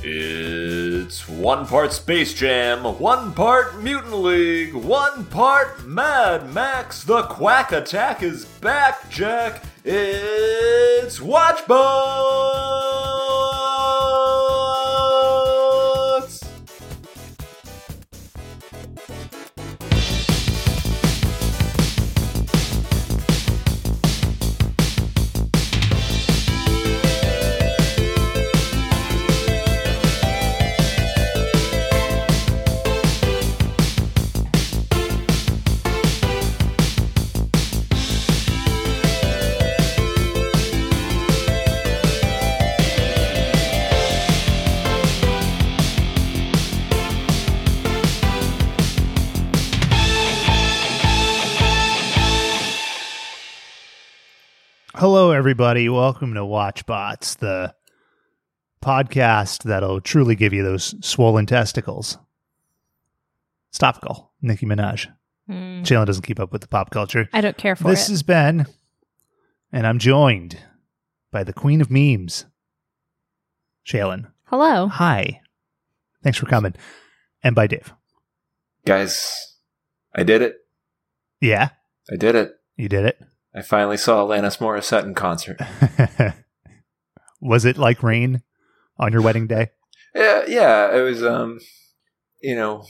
It's one part Space Jam, one part Mutant League, one part Mad Max. The Quack Attack is back, Jack. It's Watchbots! Everybody. Welcome to WatchBots, the podcast that'll truly give you those swollen testicles. It's topical. Nicki Minaj. Hmm. Jalen doesn't keep up with the pop culture. I don't care for it. This it. is Ben, and I'm joined by the queen of memes, Jalen. Hello. Hi. Thanks for coming. And by Dave. Guys, I did it. Yeah, I did it. you did it. I finally saw Alanis Morissette in concert. Was it like rain on your wedding day? Yeah, yeah, it was, um, you know,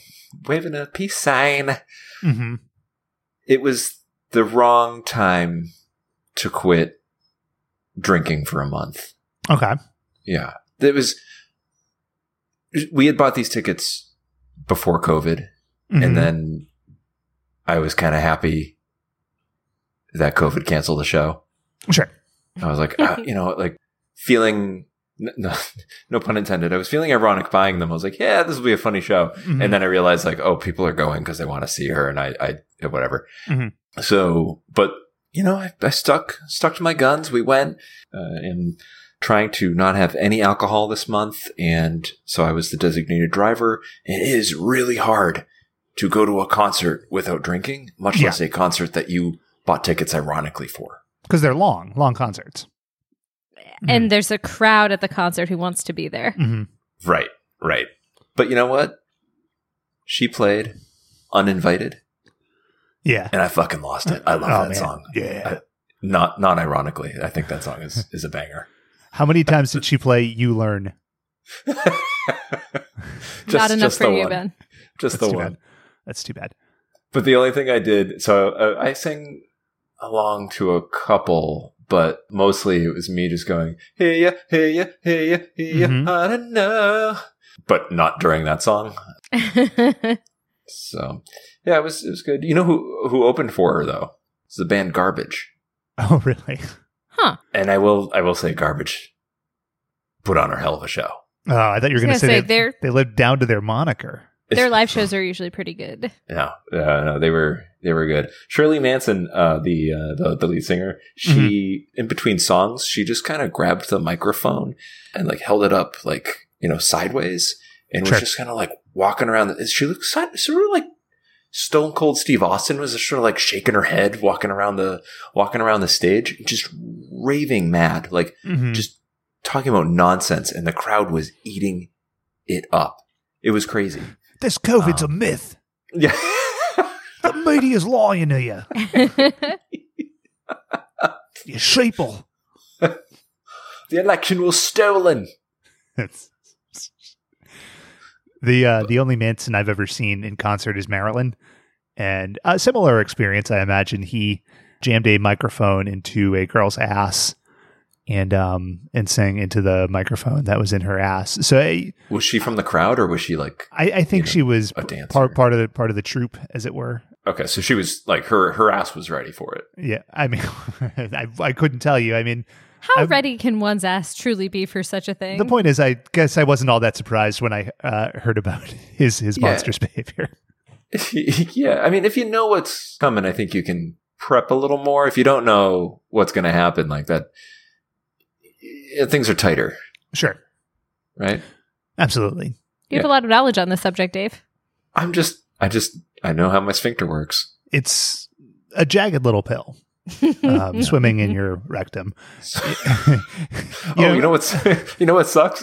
waving a peace sign. Mm-hmm. It was the wrong time to quit drinking for a month. Okay. Yeah. It was, we had bought these tickets before COVID, Mhm. and then I was kind of happy that COVID canceled the show. sure. I was like, uh, you know, like feeling, no, no pun intended. I was feeling ironic buying them. I was like, yeah, this will be a funny show. Mhm. And then I realized like, oh, people are going because they want to see her, and I, I, whatever. Mhm. So, but you know, I, I stuck, stuck to my guns. We went, uh, and trying to not have any alcohol this month, and so I was the designated driver. It is really hard to go to a concert without drinking, much Yeah. less a concert that you bought tickets ironically for. because they're long, long concerts. And there's a crowd at the concert who wants to be there. hmm Right, right. But you know what? She played uninvited, yeah, and I fucking lost it. I love Oh, that man. song. Yeah. I- not not ironically, I think that song is is a banger. How many times did she play "You Learn"? Not enough the for you, one. Ben. Just That's the one. bad. That's too bad. But the only thing I did, so uh, I sang along to a couple, but mostly it was me just going, hey ya, hey ya, hey ya, hey ya, Mhm. I don't know. But not during that song. So yeah, it was it was good. You know who who opened for her though? It's the band Garbage. Oh, really? huh. And I will I will say Garbage put on a hell of a show. Oh, I thought you were going to say, say, they, they lived down to their moniker. their live shows are usually pretty good. No, uh, no, they were they were good. Shirley Manson, uh, the, uh, the the lead singer, she in between songs, she just kind of grabbed the microphone and like held it up like you know sideways, and was just kind of like walking around. She looked sort of like Stone Cold Steve Austin was just sort of like shaking her head, walking around the walking around the stage, just raving mad, like Mhm. just talking about nonsense, and the crowd was eating it up. It was crazy. This COVID's Um, a myth. Yeah. The media's lying to you. You sheeple. The election was stolen. The uh, the only Manson I've ever seen in concert is Marilyn, and a similar experience. I imagine he jammed a microphone into a girl's ass and um and sang into the microphone that was in her ass. So I Was she from the crowd or was she like I, I think You know, she was a p- dancer. part part of the part of the troupe, as it were. Okay? So she was like her her ass was ready for it. Yeah, I mean, I, I couldn't tell you. I mean, How I've- ready can one's ass truly be for such a thing? the point is, I guess I wasn't all that surprised when I uh, heard about his his Yeah. monstrous behavior. yeah, I mean, if you know what's coming, I think you can prep a little more. If you don't know what's going to happen, like that, yeah, things are tighter, Sure, right? absolutely. you have a lot of knowledge on this subject, Dave. I'm just, I just, I know how my sphincter works. It's a jagged little pill um, swimming in your rectum. oh, you know what's, you know what sucks?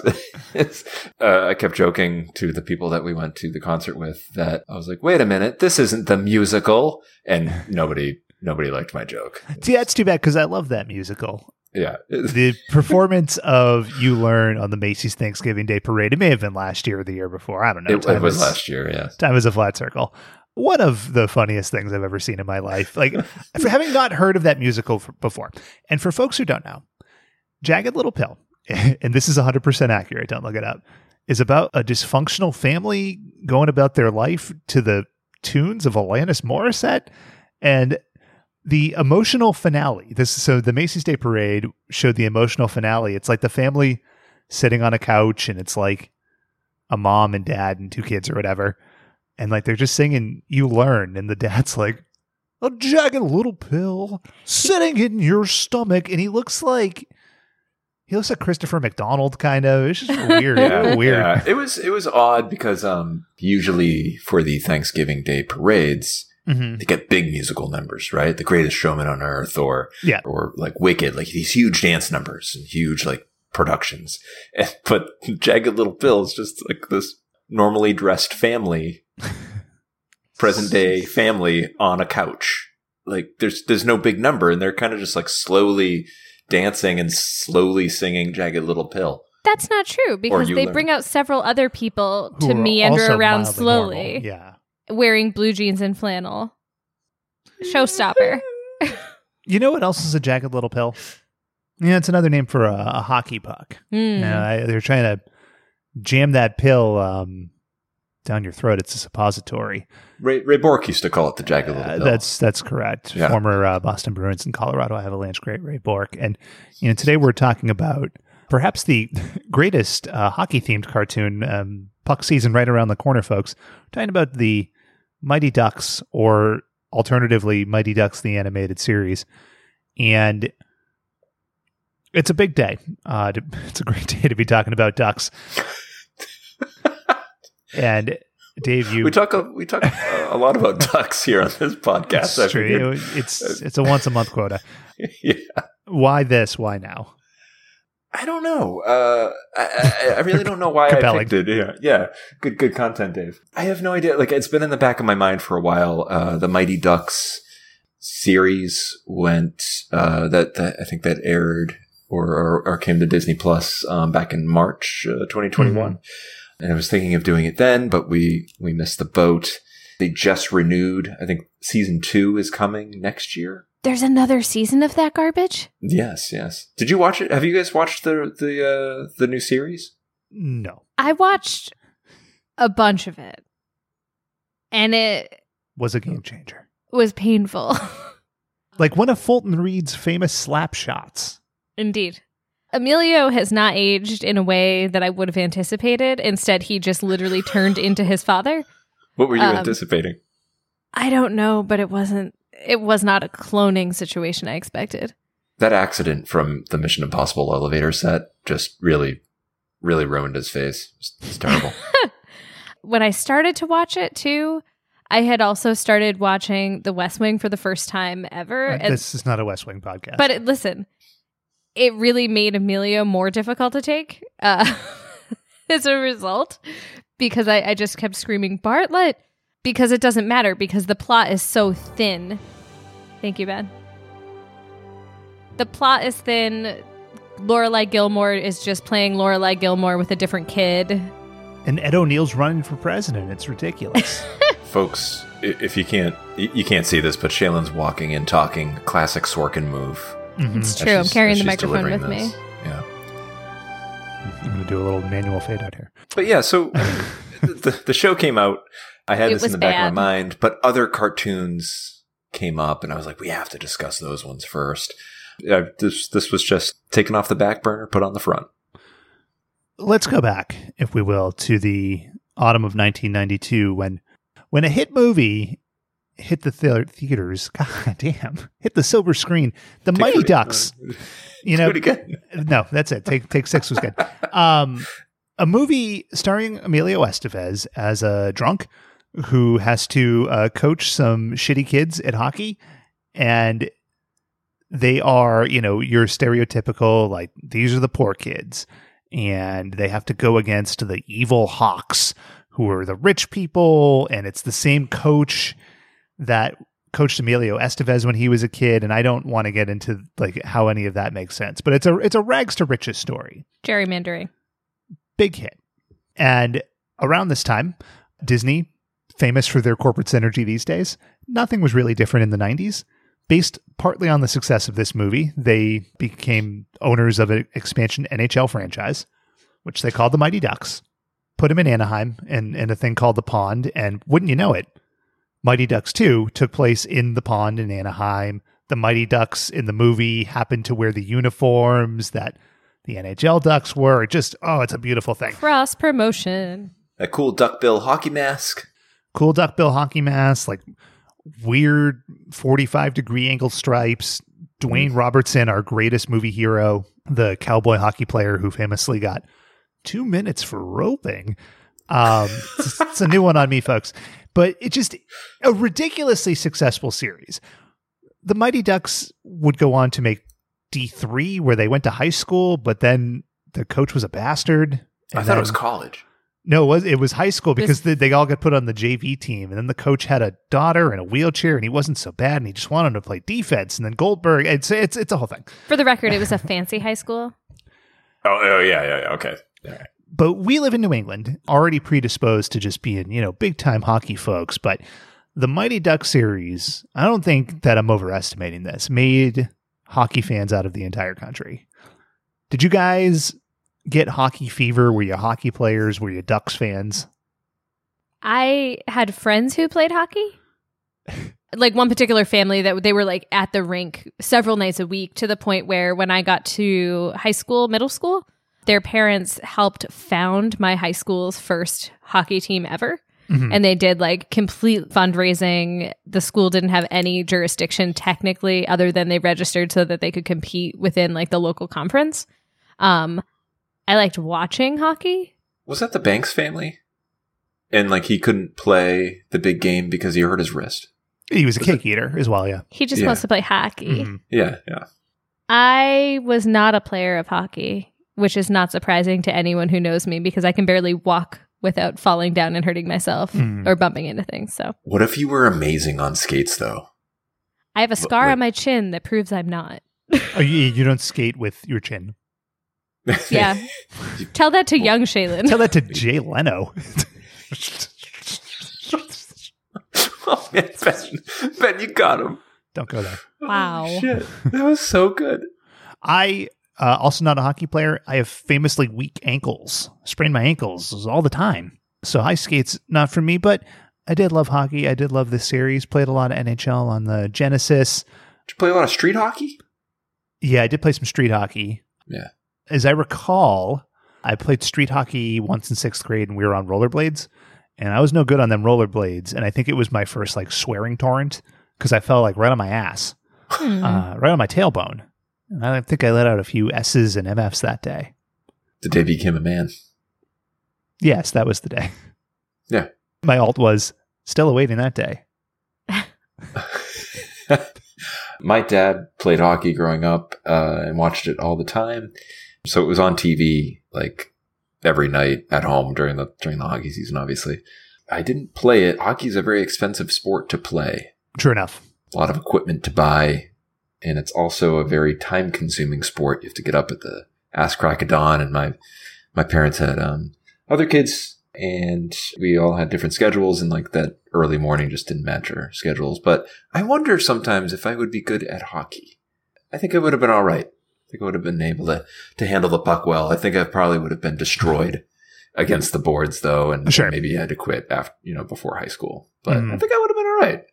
uh, I kept joking to the people that we went to the concert with that I was like, "Wait a minute, this isn't the musical," and nobody nobody liked my joke. See, that's too bad because I love that musical. Yeah, The performance of You Learn on the Macy's Thanksgiving Day Parade, it may have been last year or the year before. I don't know. it, it was is- last year. Yeah, Time is a flat circle. One of the funniest things I've ever seen in my life. Like, for having not heard of that musical before. And for folks who don't know, Jagged Little Pill, and this is 100% accurate, don't look it up, is about a dysfunctional family going about their life to the tunes of Alanis Morissette. And the emotional finale, this so the Macy's Day Parade showed the emotional finale. It's like the family sitting on a couch and it's like a mom and dad and two kids or whatever. And like they're just singing You Learn, and the dad's like, a jagged little pill sitting in your stomach. And he looks like he looks like Christopher McDonald kind of. It's just weird. yeah, weird. yeah. It was it was odd because um usually for the Thanksgiving Day parades Mhm. they get big musical numbers, right? The Greatest Showman on Earth, or Yeah. or like Wicked, like these huge dance numbers and huge like productions. And, but Jagged Little Pill is just like this normally dressed family, present day family on a couch. Like there's there's no big number, and they're kind of just like slowly dancing and slowly singing Jagged Little Pill. That's not true because they learn. bring out several other people Who to meander around slowly, normal. Yeah. wearing blue jeans and flannel. Showstopper. You know what else is a jagged little pill? Yeah, it's another name for a, a hockey puck. Mm. You know, I- they're trying to jam that pill um, down your throat. It's a suppository. Ray, Ray Bourque used to call it the Jagged Little Uh, that's that's correct. Yeah. Former uh, Boston Bruins and Colorado Avalanche great Ray Bourque, and you know today we're talking about perhaps the greatest uh, hockey themed cartoon. Um, puck season right around the corner, folks. We're talking about the Mighty Ducks, or alternatively, Mighty Ducks the animated series, and it's a big day. Uh, it's a great day to be talking about ducks. and Dave, you we talk a, we talk a, a lot about ducks here on this podcast. It's true. It- It's it's a once a month quota. yeah. Why this? Why now? I don't know. Uh, I, I, I really don't know why I picked it. Yeah, yeah. Good, good content, Dave. I have no idea. Like, it's been in the back of my mind for a while. Uh, the Mighty Ducks series went. Uh, that, that I think that aired or or, or came to Disney Plus um, back in March uh, 2021. And I was thinking of doing it then, but we we missed the boat. They just renewed. I think season two is coming next year. There's another season of that garbage? Yes, yes. Did you watch it? Have you guys watched the the uh, the new series? No. I watched a bunch of it. And it Was a game changer. was painful. Like one of Fulton Reed's famous slap shots. Indeed. Emilio has not aged in a way that I would have anticipated. Instead, he just literally turned into his father. What were you Um, anticipating? I don't know, but it wasn't it was not a cloning situation I expected. That accident from the Mission Impossible elevator set just really, really ruined his face. It's, it's terrible. When I started to watch it too, I had also started watching The West Wing for the first time ever. Uh, and- this is not a West Wing podcast. But it, listen, it really made Emilio more difficult to take uh, as a result because I, I just kept screaming, Bartlet, because it doesn't matter because the plot is so thin. Thank you, Ben. The plot is thin. Lorelai Gilmore is just playing Lorelai Gilmore with a different kid. and Ed O'Neill's running for president. It's ridiculous. Folks, if you can't you can't see this, but Shaylin's walking and talking, classic Sorkin move. Mhm. It's true. I'm carrying the microphone delivering with me. Yeah. I'm going to do a little manual fade out here. But yeah, so the the show came out. I had It this in the back bad. of my mind, but other cartoons came up, and I was like, we have to discuss those ones first. Yeah, this this was just taken off the back burner, put on the front. Let's go back, if we will, to the autumn of 1992 when when a hit movie hit the thea- theaters. God damn, hit the silver screen. The Mighty Ducks. You know, no, that's it. Take take six was good. Um, a movie starring Emilio Estevez as a drunk who has to uh, coach some shitty kids at hockey, and they are, you know, your stereotypical like these are the poor kids, and they have to go against the evil Hawks, who are the rich people, and it's the same coach that coached Emilio Estevez when he was a kid. And I don't want to get into like how any of that makes sense, but it's a it's a rags to riches story. Gerrymandering. Big hit. And around this time, Disney, famous for their corporate synergy these days, nothing was really different in the 90s. Based partly on the success of this movie, they became owners of an expansion NHL franchise, which they called the Mighty Ducks. Put them in Anaheim and in a thing called the Pond, and wouldn't you know it, Mighty Ducks 2 took place in the pond in Anaheim. The Mighty Ducks in the movie happened to wear the uniforms that the NHL Ducks were. Just, oh, it's a beautiful thing. Cross promotion. A cool duckbill hockey mask. Cool duckbill hockey mask, like weird 45 degree angle stripes. Dwayne Robertson, our greatest movie hero, the cowboy hockey player who famously got two minutes for roping. Um, it's, it's a new one on me, folks. But it just a ridiculously successful series. The Mighty Ducks would go on to make D3, where they went to high school, but then the coach was a bastard. I and thought it was college. no, it was it was high school because This- they, they all got put on the JV team, and then the coach had a daughter in a wheelchair, and he wasn't so bad, and he just wanted to play defense. And then Goldberg, it's it's it's a whole thing. For the record, it was a fancy high school. Oh, oh yeah, yeah, yeah. Okay. But we live in New England, already predisposed to just being you know big time hockey folks. But the Mighty Duck series, I don't think that I'm overestimating this. Made hockey fans out of the entire country. Did you guys get hockey fever? Were you hockey players? Were you Ducks fans? I had friends who played hockey. like one particular family that they were like at the rink several nights a week to the point where when I got to high school, middle school, their parents helped found my high school's first hockey team ever. Mhm. And they did like complete fundraising. The school didn't have any jurisdiction technically other than they registered so that they could compete within like the local conference. Um I liked watching hockey. Was that the Banks family? And like he couldn't play the big game because he hurt his wrist. He was a cake eater as well, yeah. He just Yeah. wants to play hockey. Mhm. Yeah, yeah. I was not a player of hockey, which is not surprising to anyone who knows me because I can barely walk without falling down and hurting myself Mm. or bumping into things. So What if you were amazing on skates though? I have a scar wait. on my chin that proves I'm not. Oh, you, you don't skate with your chin. Yeah. Tell that to young Shaylin. Tell that to Jay Leno. oh man, Ben, ben, you got him. don't go there. Wow. Oh, shit, that was so good. I uh, also not a hockey player. I have famously weak ankles. Sprain my ankles all the time. So ice skates not for me. But I did love hockey. I did love the series. Played a lot of NHL on the Genesis. Did you play a lot of street hockey? Yeah, I did play some street hockey. Yeah. As I recall, I played street hockey once in sixth grade, and we were on rollerblades. And I was no good on them rollerblades. And I think it was my first like swearing torrent because I fell like right on my ass. Hmm. uh, right on my tailbone. I think I let out a few S's and MFs that day. The day became a man. Yes, that was the day. Yeah. My alt was still awaiting that day. My dad played hockey growing up uh, and watched it all the time. So it was on TV like every night at home during the during the hockey season. Obviously, I didn't play it. Hockey's a very expensive sport to play. True enough. A lot of equipment to buy, and it's also a very time consuming sport. You have to get up at the ass crack of dawn, and my my parents had um, other kids, and we all had different schedules, and like that early morning just didn't match our schedules. But I wonder sometimes if I would be good at hockey. I think I would have been all right. I think I would have been able to to handle the puck well. I think I probably would have been destroyed against the boards though, and Sure. maybe had to quit after you know before high school. But Mhm. I think I would have been all right.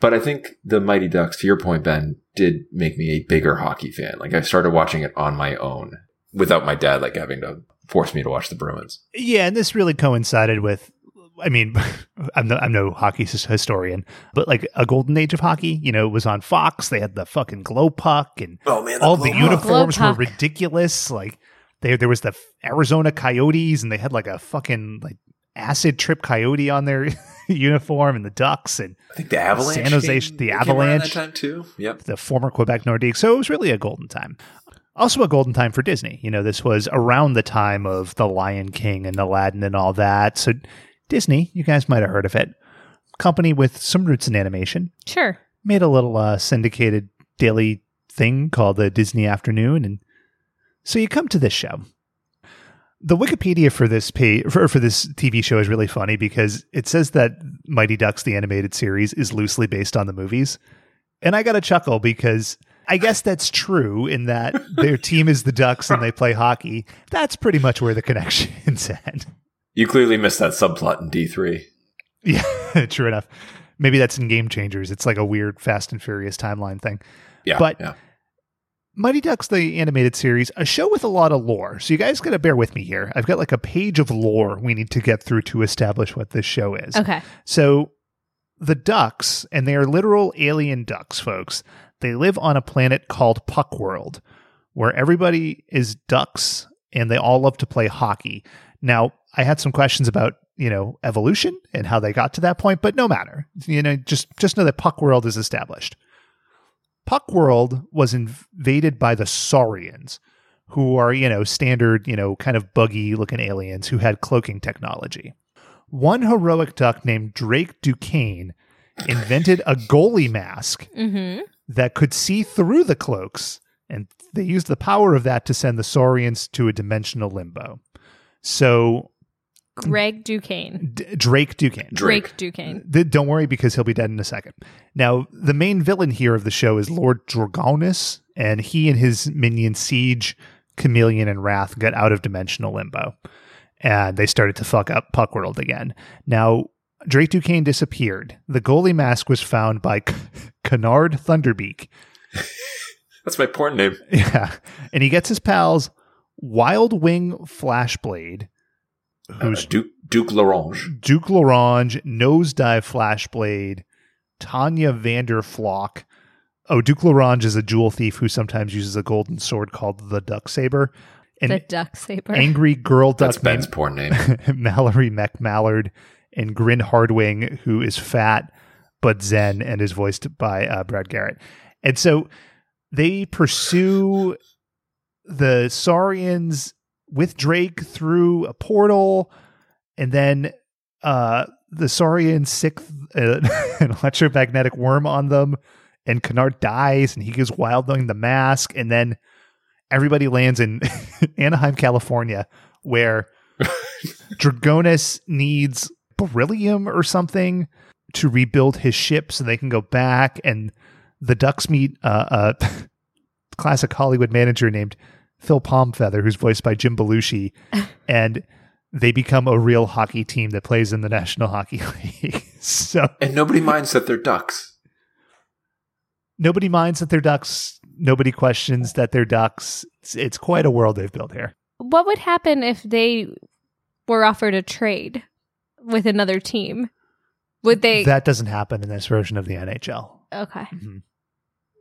But I think the Mighty Ducks, to your point, Ben, did make me a bigger hockey fan. Like I started watching it on my own without my dad like having to force me to watch the Bruins. Yeah, and this really coincided with. I mean, I'm no, I'm no hockey historian, but like a golden age of hockey. You know, it was on Fox. They had the fucking glow puck, and Oh man, all the uniforms were ridiculous. Like there, there was the Arizona Coyotes, and they had like a fucking like acid trip coyote on their uniform, and the Ducks, and I think the Avalanche, San Jose- came- the Avalanche. that time too. Yep. the former Quebec Nordique. So it was really a golden time. Also, a golden time for Disney. You know, this was around the time of The Lion King and Aladdin and all that. So, Disney, you guys might have heard of it. Company with some roots in animation. Sure. Made a little uh, syndicated daily thing called the Disney Afternoon. And so you come to this show. The Wikipedia for this pay, for, for this TV show is really funny because it says that Mighty Ducks the animated series is loosely based on the movies. And I got a chuckle because I guess that's true in that their team is the Ducks and they play hockey. That's pretty much where the connection's at. You clearly missed that subplot in D3. Yeah, true enough. Maybe that's in Game Changers. It's like a weird Fast and Furious timeline thing. Yeah. But- yeah. Mighty Ducks, the animated series, a show with a lot of lore. So you guys got to bear with me here. I've got like a page of lore we need to get through to establish what this show is. Okay. So the ducks, and they are literal alien ducks, folks. They live on a planet called Puck World, where everybody is ducks and they all love to play hockey. Now, I had some questions about, you know, evolution and how they got to that point, but no matter. You know, just just know that Puck World is established. Puck World was invaded by the Saurians, who are, you know, standard, you know, kind of buggy looking aliens who had cloaking technology. One heroic duck named Drake Duquesne invented a goalie mask Mm-hmm. that could see through the cloaks, and they used the power of that to send the Saurians to a dimensional limbo. So Greg Duquesne. D- Drake Duquesne. Drake. Drake Duquesne. Th- don't worry because he'll be dead in a second. Now, the main villain here of the show is Lord Dragonus, and he and his minion Siege, Chameleon, and Wrath got out of dimensional limbo, and they started to fuck up Puckworld again. Now, Drake Duquesne disappeared. The goalie mask was found by C- Canard Thunderbeak. That's my porn name. Yeah, and he gets his pals Wild Wing Flashblade, Uh, who's Duke, Duke L'Orange. Duke L'Orange, Nosedive Flashblade, Tanya Vanderflock. Oh, Duke L'Orange is a jewel thief who sometimes uses a golden sword called the Duck Saber. And the duck saber. angry girl duck That's Ben's porn name. Mallory McMallard and Grin Hardwing, who is fat but zen and is voiced by uh, Brad Garrett. And so they pursue the Saurians with Drake through a portal, and then uh, the Saurians sick uh, an electromagnetic worm on them, and Canard dies, and he goes wild knowing the mask, and then everybody lands in Anaheim, California, where Dragonus needs beryllium or something to rebuild his ship so they can go back. And the Ducks meet uh, a classic Hollywood manager named Phil Palmfeather, who's voiced by Jim Belushi, and they become a real hockey team that plays in the National Hockey League. so And nobody minds that they're ducks. nobody minds that they're ducks. Nobody questions that they're ducks. It's, it's quite a world they've built here. what would happen if they were offered a trade with another team? Would they? that doesn't happen in this version of the NHL. okay. Mhm.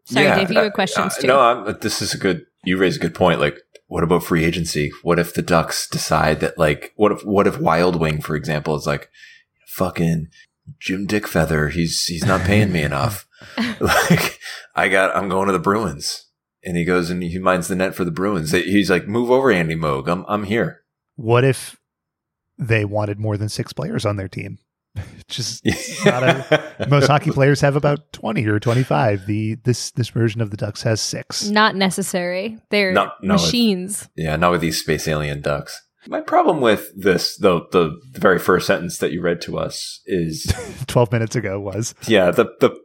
Sorry, Yeah, Dave. You uh, had questions uh, too. No, I'm, this is a good. You raise a good point. Like, what about free agency? What if the Ducks decide that, like, what if what if Wild Wing, for example, is like, fucking Jim Dick Feather? He's he's not paying me enough. like, I got. I'm going to the Bruins, and he goes and he minds the net for the Bruins. He's like, move over, Andy Moog. I'm I'm here. What if they wanted more than six players on their team? Just not a- most hockey players have about twenty or twenty-five. The this this version of the Ducks has six. Not necessary. They're No, no, it's- machines. Yeah, not with these space alien ducks. My problem with this, though, the, the very first sentence that you read to us is Twelve minutes ago was Yeah, the the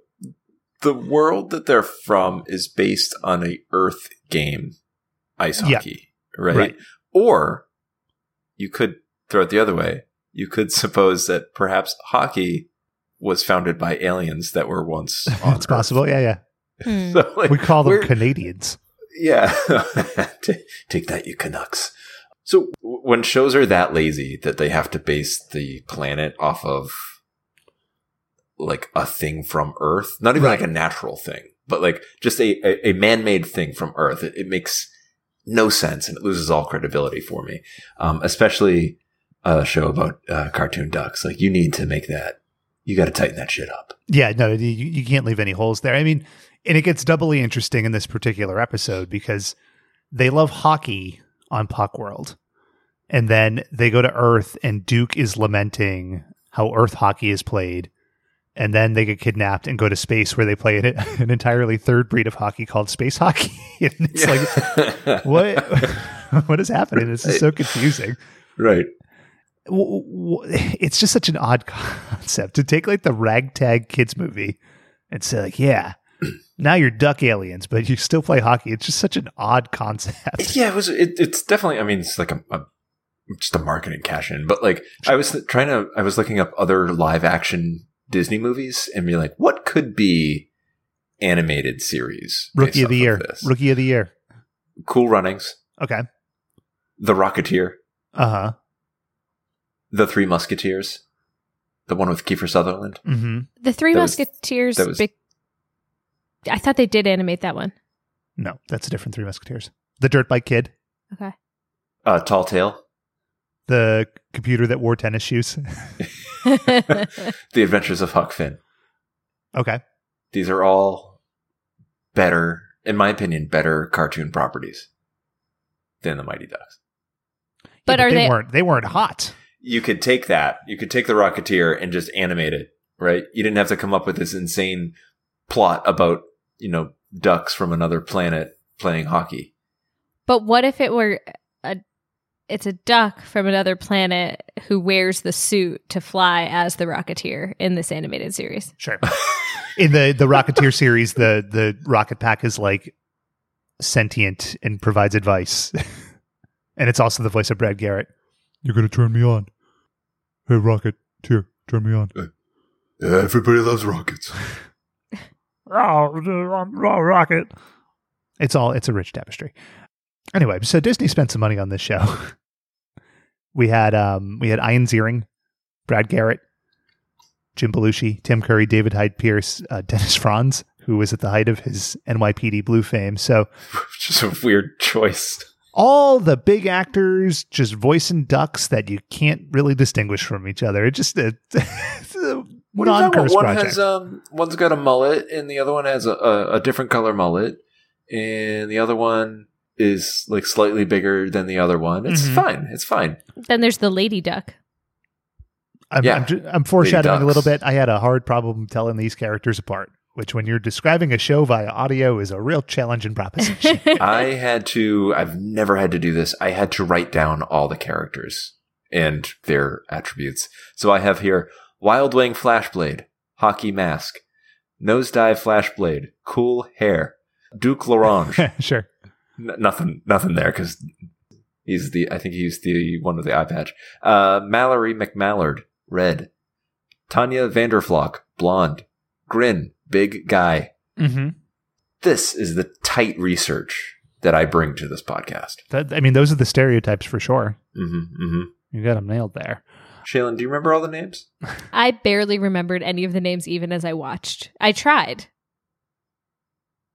the world that they're from is based on a Earth game, ice Yeah. hockey, right? Right. Or you could throw it the other way. You could suppose that perhaps hockey was founded by aliens that were once. On it's possible. Yeah, yeah. Hmm. So, like, We call them Canadians. yeah. Take that, you Canucks. So when shows are that lazy that they have to base the planet off of like a thing from Earth, not even Right. like a natural thing, but like just a, a, a man-made thing from Earth, it, it makes no sense and it loses all credibility for me. Um, especially a show about uh, cartoon ducks. Like you need to make that. You got to tighten that shit up. Yeah, no, you, you can't leave any holes there. I mean, and it gets doubly interesting in this particular episode because they love hockey on Puck World. And then they go to Earth and Duke is lamenting how Earth hockey is played. And then they get kidnapped and go to space where they play an, an entirely third breed of hockey called space hockey. and it's like, what what is happening? This is so confusing. right. It's just such an odd concept to take like the ragtag kids movie and say like, yeah, now you're duck aliens, but you still play hockey. It's just such an odd concept. Yeah, it was. It, it's definitely. I mean, it's like a, a just a marketing cash in. But like, I was trying to. I was looking up other live action Disney movies and be like, what could be animated series? Rookie of the year. this? Rookie of the year. Cool Runnings, Okay. The Rocketeer, Uh huh. The Three Musketeers, the one with Kiefer Sutherland. Mm-hmm. The Three That was- Musketeers. that was- big- I thought they did animate that one. No, that's a different Three Musketeers. The Dirt Bike Kid. Okay. Uh, Tall Tale, The computer that wore tennis shoes. The Adventures of Huck Finn. okay. These are all better, in my opinion, better cartoon properties than the Mighty Ducks. But Yeah, are they, they- weren't they weren't hot. You could take that, you could take the Rocketeer and just animate it, right? You didn't have to come up with this insane plot about, you know, ducks from another planet playing hockey. but what if it were a? It's a duck from another planet who wears the suit to fly as the Rocketeer in this animated series. Sure. In the the Rocketeer series, the the rocket pack is like sentient and provides advice. and it's also the voice of Brad Garrett. You're gonna turn me on. Hey Rocketeer, turn me on. Yeah, everybody loves rockets. Oh, rocket. It's all it's a rich tapestry. Anyway, so Disney spent some money on this show. we had um we had Ian Ziering, Brad Garrett, Jim Belushi, Tim Curry, David Hyde Pierce, uh, Dennis Franz, who was at the height of his NYPD Blue fame. So Just a weird choice. All the big actors just voicing ducks that you can't really distinguish from each other. It just uh, it's a What are you talking about? non-curse One project. has um, one's got a mullet, and the other one has a, a, a different color mullet, and the other one is like slightly bigger than the other one. It's Mhm. fine. It's fine. Then there's the lady duck. I'm, Yeah. I'm, ju- I'm foreshadowing a little bit. I had a hard problem telling these characters apart, which, when you're describing a show via audio, is a real challenging proposition. I had to. I've never had to do this. I had to write down all the characters and their attributes. So I have here Wild Wing Flashblade, hockey mask, nosedive Flashblade, cool hair, Duke L'Orange. sure. N- nothing, nothing there because he's the. I think he's the one with the eye patch. Uh, Mallory McMallard, red. Tanya Vanderflock, blonde. Grin, big guy. Mm-hmm. This is the tight research that I bring to this podcast. That, I mean, those are the stereotypes for sure. Mm-hmm, mm-hmm. You got them nailed there. Shaylin, do you remember all the names? I barely remembered any of the names even as I watched. I tried.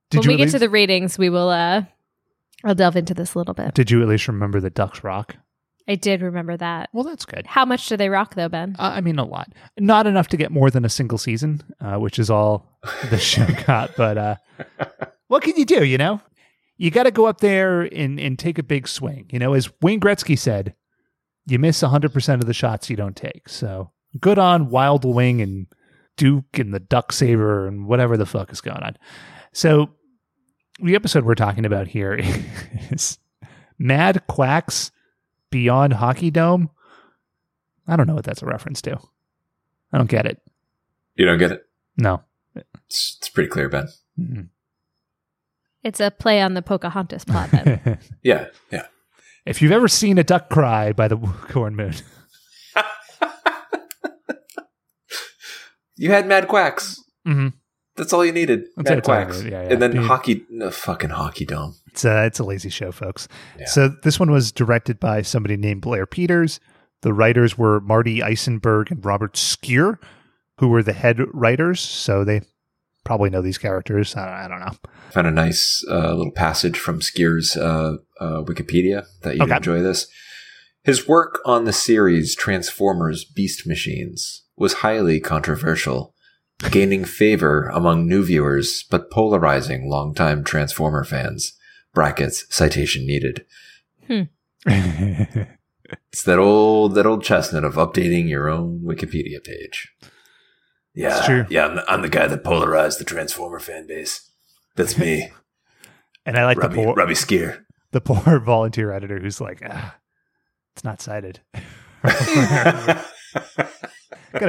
Did when you we at get least, to the ratings, we will uh I'll delve into this a little bit. Did you at least remember the Ducks rock? I did remember that. Well, that's good. How much do they rock though, Ben? Uh, I mean, a lot. Not enough to get more than a single season, uh, which is all the show got. But uh, what can you do? You know, you got to go up there and, and take a big swing. You know, as Wayne Gretzky said, you miss 100% of the shots you don't take. So good on Wild Wing and Duke and the Duck Saber and whatever the fuck is going on. So the episode we're talking about here is Mad Quacks Beyond Hockey Dome. I don't know what that's a reference to. I don't get it. You don't get it? No. It's, it's pretty clear, Ben. Mhm. It's a play on the Pocahontas plot then. Yeah, yeah. if you've ever seen a duck cry by the corn moon, You had Mad Quacks. Mhm. That's all you needed. That's Mad. Quacks. Yeah, yeah. And then Dude. hockey, no, fucking hockey dome. It's a it's a lazy show, folks. Yeah. So this one was directed by somebody named Blair Peters. The writers were Marty Eisenberg and Robert Skir, who were the head writers. So they probably know these characters. I, I don't know. Found a nice uh, little passage from Skir's uh, uh, Wikipedia that you'd Okay. enjoy this. His work on the series Transformers Beast Machines was highly controversial, gaining favor among new viewers but polarizing longtime Transformer fans, brackets citation needed. It's that old that old chestnut of updating your own Wikipedia page. Yeah, It's true. yeah, I'm the, I'm the guy that polarized the Transformer fan base. That's me, and I like Robbie, the poor, Robbie Skir. the poor volunteer editor who's like, ah, it's not cited. Gotta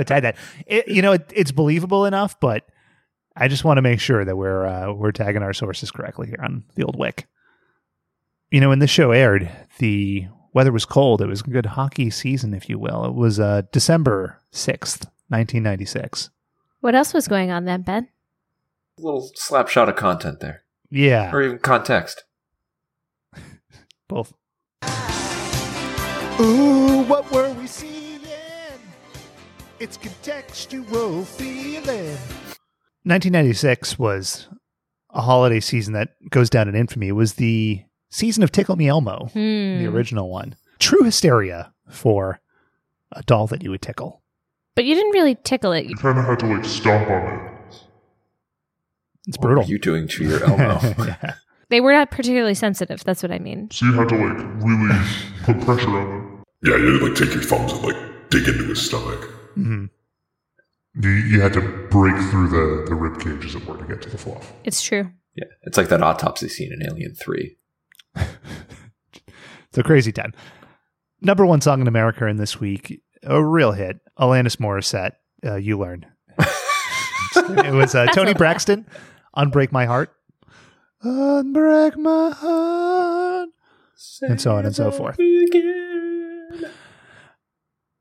tag that. It, you know, it, it's believable enough, but I just want to make sure that we're uh, we're tagging our sources correctly here on the old Wick. You know, when this show aired, the weather was cold. It was a good hockey season, if you will. It was uh, December sixth, nineteen ninety six. What else was going on then, Ben? A little slap shot of content there, Yeah, or even context. both. Ooh, what were we seeing? It's contextual feeling. 1996 was a holiday season that goes down in infamy. It was the season of Tickle Me Elmo, Hmm. the original one. True hysteria for a doll that you would tickle. But you didn't really tickle it. You kind of had to like stomp on it. It's brutal. What are you doing to your Elmo? Yeah. They were not particularly sensitive. That's what I mean. So you had to like really put pressure on Yeah, you had to like take your thumbs and like dig into his stomach. Mhm. You, you had to break through the, the rib cage, as it were, to get to the fluff. It's true. yeah, it's like that autopsy scene in Alien Three. It's a crazy time. Number one song in America in this week, a real hit. Alanis Morissette, uh, You Learn. it was uh, Toni Braxton, Unbreak My Heart. Unbreak My Heart. And so on and so forth.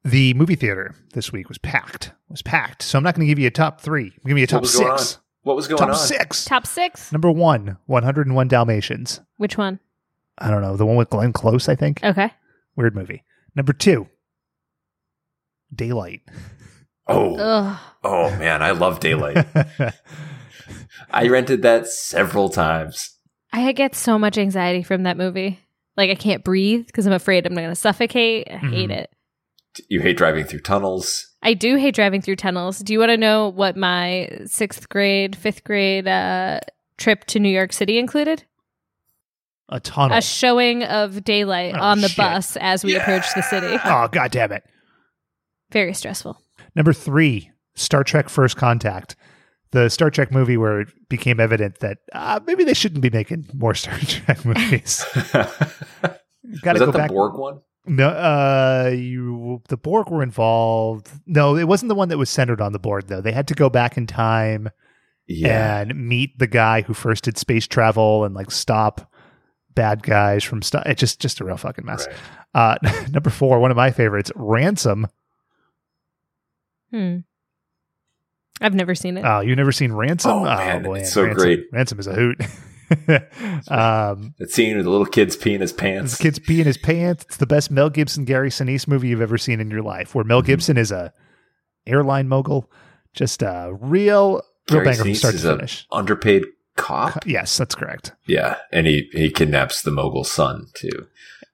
The movie theater this week was packed. Was packed. So I'm not going to give you a top three. I'm giving you a What top was going six. on? What was going Top on? six. Top six? Number one, 101 Dalmatians. Which one? I don't know. The one with Glenn Close, I think. Okay. Weird movie. Number two, Daylight. Oh, Ugh. oh man, I love Daylight. I rented that several times. I get so much anxiety from that movie. Like I can't breathe because I'm afraid I'm going to suffocate. I hate Mhm. it. You hate driving through tunnels. I do hate driving through tunnels. Do you want to know what my sixth grade, fifth grade uh, trip to New York City included? A tunnel. A showing of daylight Oh, on the shit. bus as we approached the city. oh, god damn it. Very stressful. Number three, Star Trek First Contact. The Star Trek movie where it became evident that uh, maybe they shouldn't be making more Star Trek movies. Got to that go the back. Borg one? No, uh, you, the Borg were involved. No, it wasn't the one that was centered on the Borg, though. They had to go back in time Yeah. and meet the guy who first did space travel and like stop bad guys from stuff. It's just just a real fucking mess. Right. Uh, number four, one of my favorites, Ransom. Hmm. I've never seen it. Oh, you've never seen Ransom? Oh, man, boy, it's so Ransom, great. Ransom is a hoot. um, That scene with the little kid's peeing his this pants. kid's pee in his pants. It's the best Mel Gibson, Gary Sinise movie you've ever seen in your life. Where Mm-hmm. Mel Gibson is a airline mogul, just a real, real Gary banger from Sinise start is to finish. underpaid cop. Yes, that's correct. Yeah, and he he kidnaps the mogul's son too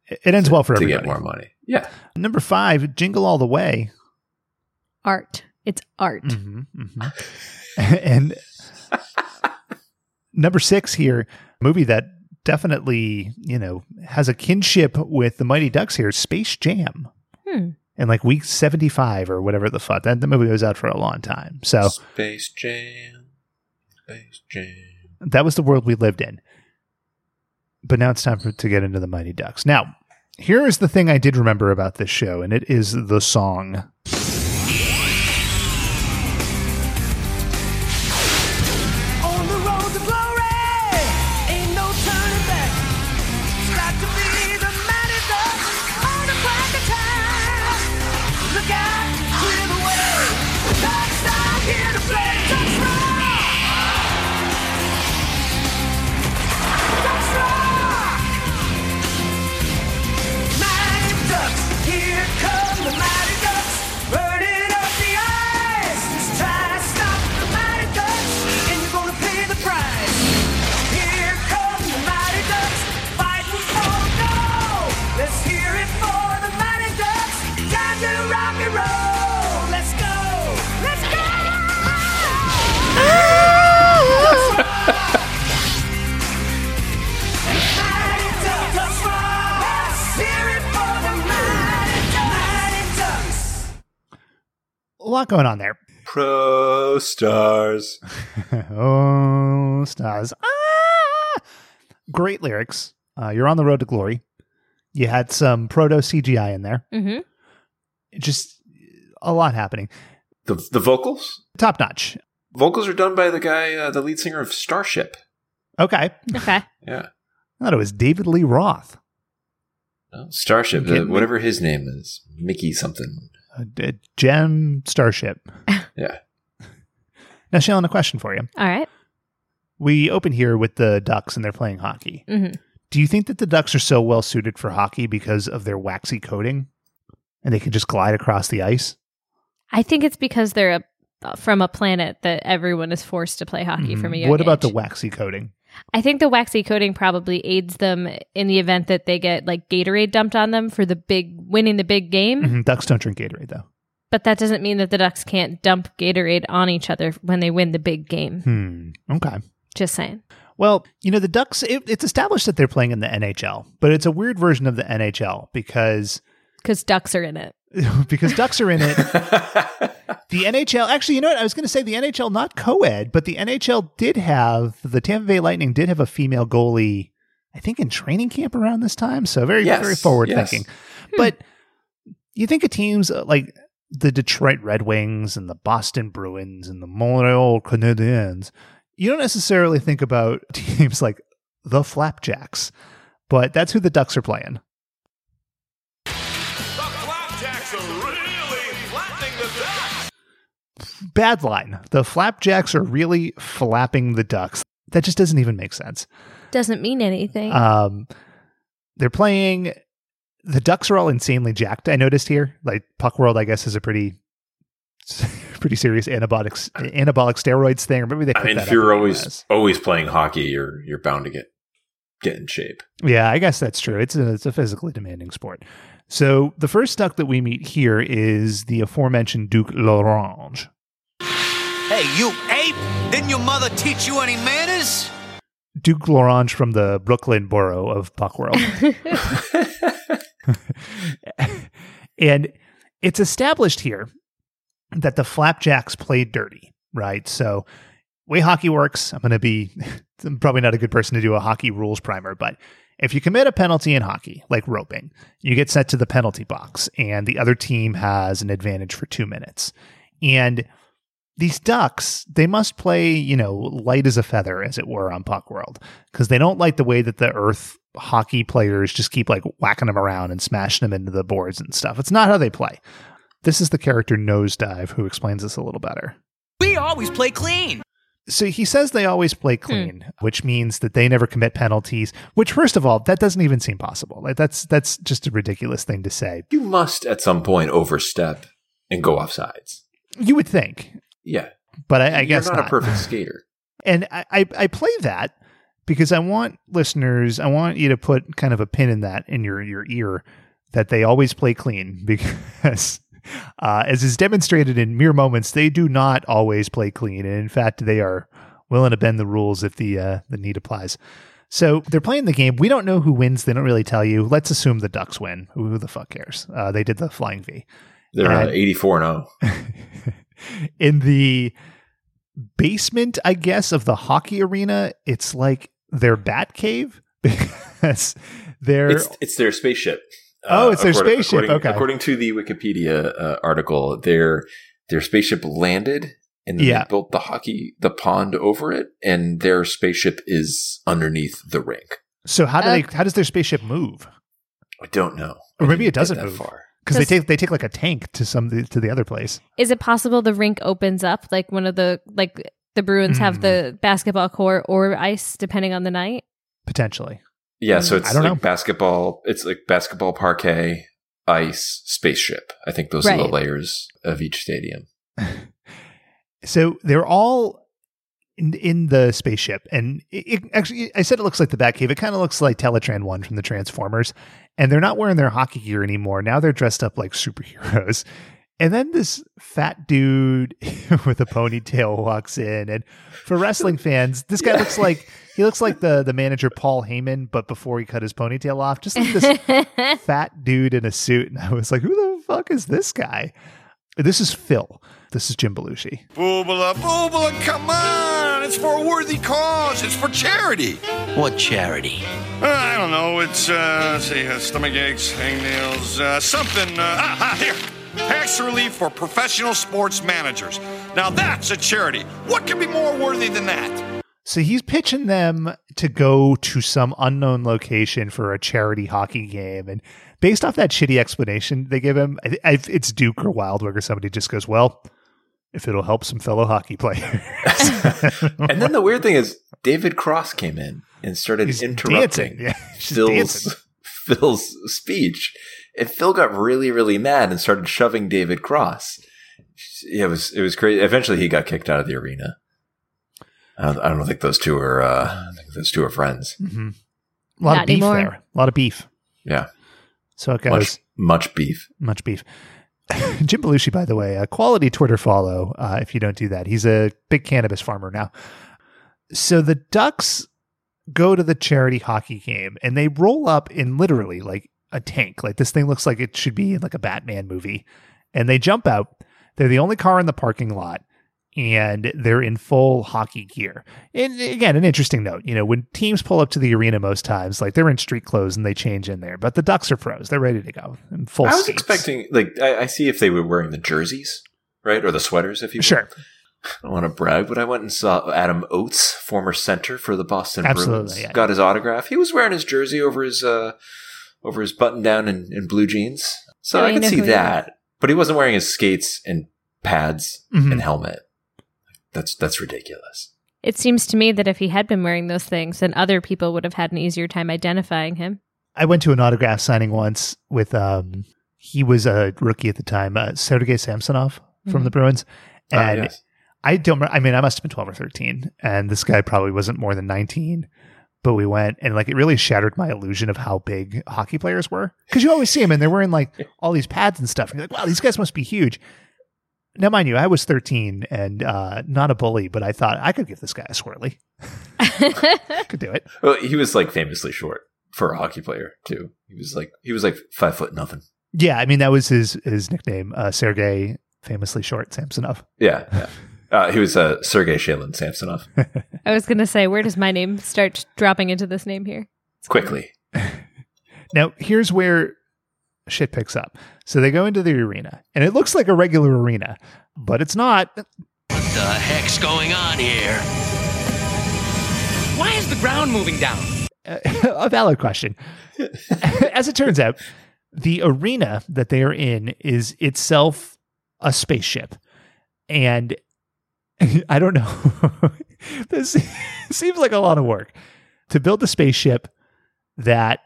It it ends well for to everybody. get more money. Yeah, Number five, Jingle All the Way. art. It's art. hmm and number six here, movie that definitely, you know, has a kinship with the Mighty Ducks here, Space Jam. Hmm. In like week 75 or whatever the fuck. That the movie was out for a long time. So Space Jam, Space Jam. That was the world we lived in. But now it's time for, to get into the Mighty Ducks. Now, here is the thing I did remember about this show, and it is the song. Stars. Ah! Great lyrics. Uh, you're on the road to glory. You had some proto CGI in there. hmm Just a lot happening. The the vocals. Top notch. Vocals are done by the guy, uh, the lead singer of Starship. Okay. Okay. Yeah, I thought it was David Lee Roth. no, Starship. You Uh, whatever his name is, Mickey something. Uh, Gem Starship. Yeah. Now, Shailen, a question for you. All right. We open here with the Ducks and they're playing hockey. hmm Do you think that the Ducks are so well suited for hockey because of their waxy coating and they can just glide across the ice? I think it's because they're a, from a planet that everyone is forced to play hockey from a Mhm. young What about the waxy coating? I think the waxy coating probably aids them in the event that they get like Gatorade dumped on them for the big winning the big game. Mhm. Ducks don't drink Gatorade, though. But that doesn't mean that the Ducks can't dump Gatorade on each other when they win the big game. Hmm. Okay. Just saying. Well, you know, the Ducks, it, it's established that they're playing in the NHL, but it's a weird version of the NHL because Because Ducks are in it. because Ducks are in it. The NHL, actually, you know what? I was going to say the NHL, not co ed, but the NHL did have, the Tampa Bay Lightning did have a female goalie, I think in training camp around this time. So very, Yes, very forward yes. thinking. But you think of teams uh, like the Detroit Red Wings and the Boston Bruins and the Montreal Canadiens, you don't necessarily think about teams like the Flapjacks, but that's who the Ducks are playing. The Flapjacks are really flattening the Ducks. Bad line. The Flapjacks are really flapping the Ducks. That just doesn't even make sense. Doesn't mean anything. Um, they're playing. The Ducks are all insanely jacked. I noticed here. Like Puck World, I guess, is a pretty, pretty serious antibiotics, anabolic steroids thing. Or maybe they. I mean, that if you're always US. always playing hockey, you're you're bound to get get in shape. yeah, I guess that's true. It's a, it's a physically demanding sport. So the first duck that we meet here is the aforementioned Duke L'Orange. Hey, you ape! Didn't your mother teach you any manners? Duke L'Orange from the Brooklyn borough of Puck World. and it's established here that the flapjacks played dirty, right? So, way hockey works, I'm going to be I'm probably not a good person to do a hockey rules primer, but if you commit a penalty in hockey, like roping, you get sent to the penalty box, and the other team has an advantage for two minutes. And these ducks, they must play, you know, light as a feather, as it were, on Puck World, because they don't like the way that the Earth hockey players just keep like whacking them around and smashing them into the boards and stuff. It's not how they play. This is the character Nosedive who explains this a little better. We always play clean. So he says they always play hmm. clean, which means that they never commit penalties. Which, first of all, that doesn't even seem possible. Like that's that's just a ridiculous thing to say. You must at some point overstep and go off sides. You would think, Yeah, but I, I you're guess not, not. a perfect skater. And I, I, I play that because I want listeners, I want you to put kind of a pin in that in your, your ear that they always play clean because, uh, as is demonstrated in mere moments, they do not always play clean. And in fact, they are willing to bend the rules if the, uh, the need applies. So they're playing the game. We don't know who wins. They don't really tell you. Let's assume the Ducks win. Who, the fuck cares? Uh, they did the flying V. They're uh, And- 84 and 0. in the basement, I guess, of the hockey arena, it's like their bat cave because they're It's it's their spaceship. Oh, it's their spaceship, According, okay. according to the Wikipedia uh, article, their their spaceship landed and then Yeah. they built the hockey the pond over it, and their spaceship is underneath the rink. so how do Okay. they how does their spaceship move? I don't know, Or maybe it doesn't that move. far. Because they take they take like a tank to some to the other place. Is it possible the rink opens up like one of the like the Bruins have Hmm. the basketball court or ice depending on the night? Potentially, Yeah, so Mm. it's I don't like know. basketball. It's like basketball parquet, ice, spaceship. I think those are the layers of each stadium. so they're all in, in the spaceship, and it, it- actually, I said it looks like the Batcave. It kind of looks like Teletran One from the Transformers, and they're not wearing their hockey gear anymore. Now they're dressed up like superheroes. And then this fat dude with a ponytail walks in, and for wrestling fans, this guy looks like he looks like the the manager Paul Heyman, but before he cut his ponytail off, just like this fat dude in a suit. And I was like, who the fuck is this guy? This is Phil. This is Jim Belushi. Boobala, boobala, come on! It's for a worthy cause. It's for charity. What charity? Uh, I don't know. It's uh, let's see, uh, stomach aches, hangnails, uh, something. Uh, ah, ah, here. Tax relief for professional sports managers. Now that's a charity. What can be more worthy than that? So he's pitching them to go to some unknown location for a charity hockey game. And based off that shitty explanation they give him, I, I, it's Duke or Wildwing or somebody just goes, well, if it'll help some fellow hockey players. and then the weird thing is, David Cross came in and started He's interrupting. Yeah, Phil's. Phil's speech. And Phil got really, really mad and started shoving David Cross. It was it was crazy. Eventually, he got kicked out of the arena. I don't, I don't think those two are. Uh, I think those two are friends. hmm A lot Not of beef anymore. there. A lot of beef. Yeah, So it goes. much much beef. much beef. Jim Belushi, by the way, a quality Twitter follow uh, if you don't do that. He's a big cannabis farmer now. So the Ducks go to the charity hockey game and they roll up in literally like a tank. Like this thing looks like it should be in like a Batman movie. And they jump out. They're the only car in the parking lot and they're in full hockey gear. And again, an interesting note, you know, when teams pull up to the arena most times, like they're in street clothes and they change in there, but the Ducks are pros. They're ready to go in full I was expecting like I, I see if they were wearing the jerseys, right, or the sweaters, if you will. Sure. I don't want to brag, but I went and saw Adam Oates, former center for the Boston Absolutely, Bruins. yeah. Got his autograph. He was wearing his jersey over his uh, over his button down and, and blue jeans, so Yeah, I you could see who that. But he wasn't wearing his skates and pads Mhm. and helmet. That's that's ridiculous. It seems to me that if he had been wearing those things, then other people would have had an easier time identifying him. I went to an autograph signing once with um he was a rookie at the time, uh, Sergei Samsonov from Mhm. the Bruins, Ah, and yes. I don't. I mean, I must have been twelve or thirteen, and this guy probably wasn't more than nineteen. But we went, and like it really shattered my illusion of how big hockey players were. Because you always see them, and they're wearing like all these pads and stuff. And you're like, wow, these guys must be huge. Now, mind you, I was thirteen and uh, not a bully, but I thought I could give this guy a swirly. I could do it. Well, he was like famously short for a hockey player too. He was like he was like five foot nothing. Yeah, I mean that was his his nickname, uh, Sergei, famously short Samsonov. Yeah, yeah. Uh, he was uh, Sergei Shalin Samsonov. I was going to say, where does my name start dropping into this name here? Quickly, Now, here's where shit picks up. So they go into the arena, and it looks like a regular arena, but it's not. What the heck's going on here? Why is the ground moving down? a valid question. As it turns out, the arena that they are in is itself a spaceship. And I don't know. this seems like a lot of work to build a spaceship that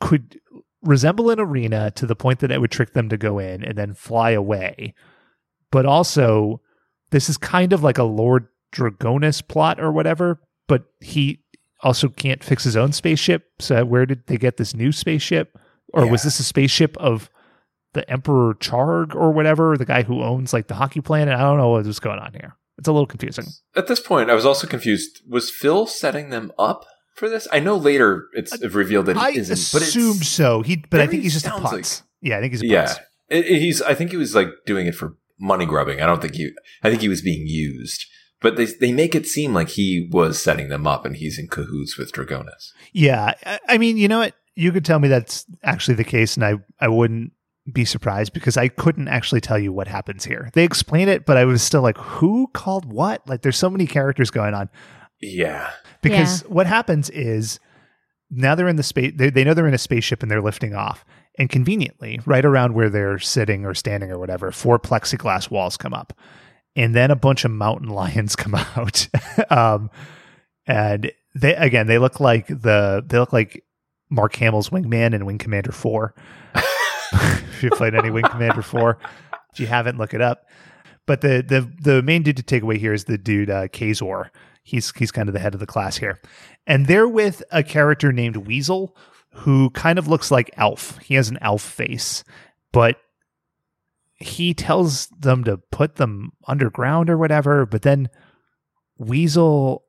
could resemble an arena to the point that it would trick them to go in and then fly away. But also, this is kind of like a Lord Dragaunus plot or whatever, but he also can't fix his own spaceship. So where did they get this new spaceship? Or was this a spaceship of the Emperor Charg or whatever, the guy who owns like the hockey planet? I don't know what's going on here. It's a little confusing. at this point, I was also confused. Was Phil setting them up for this? I know later it's revealed that he I isn't, but assumed it's, so. He, but I think he's just a putz. yeah, I think he's a yeah. It- it- he's. I think he was like doing it for money grubbing. I don't think he. I think he was being used. But they they make it seem like he was setting them up, and he's in cahoots with Dragaunus. Yeah, I, I mean, you know what? You could tell me that's actually the case, and I I wouldn't be surprised because I couldn't actually tell you what happens here. They explain it, but I was still like, who called what? Like, there's so many characters going on. Yeah, Because what happens is now they're in the space, they, they know they're in a spaceship and they're lifting off. And conveniently, right around where they're sitting or standing or whatever, four plexiglass walls come up. And then a bunch of mountain lions come out. um, and they, again, they look like the, they look like Mark Hamill's wingman and Wing Commander 4. If you played any Wing Commander 4, if you haven't, look it up. But the the the main dude to take away here is the dude uh, Kazor. He's he's kind of the head of the class here, and they're with a character named Weasel, who kind of looks like Elf. He has an elf face, but he tells them to put them underground or whatever. But then Weasel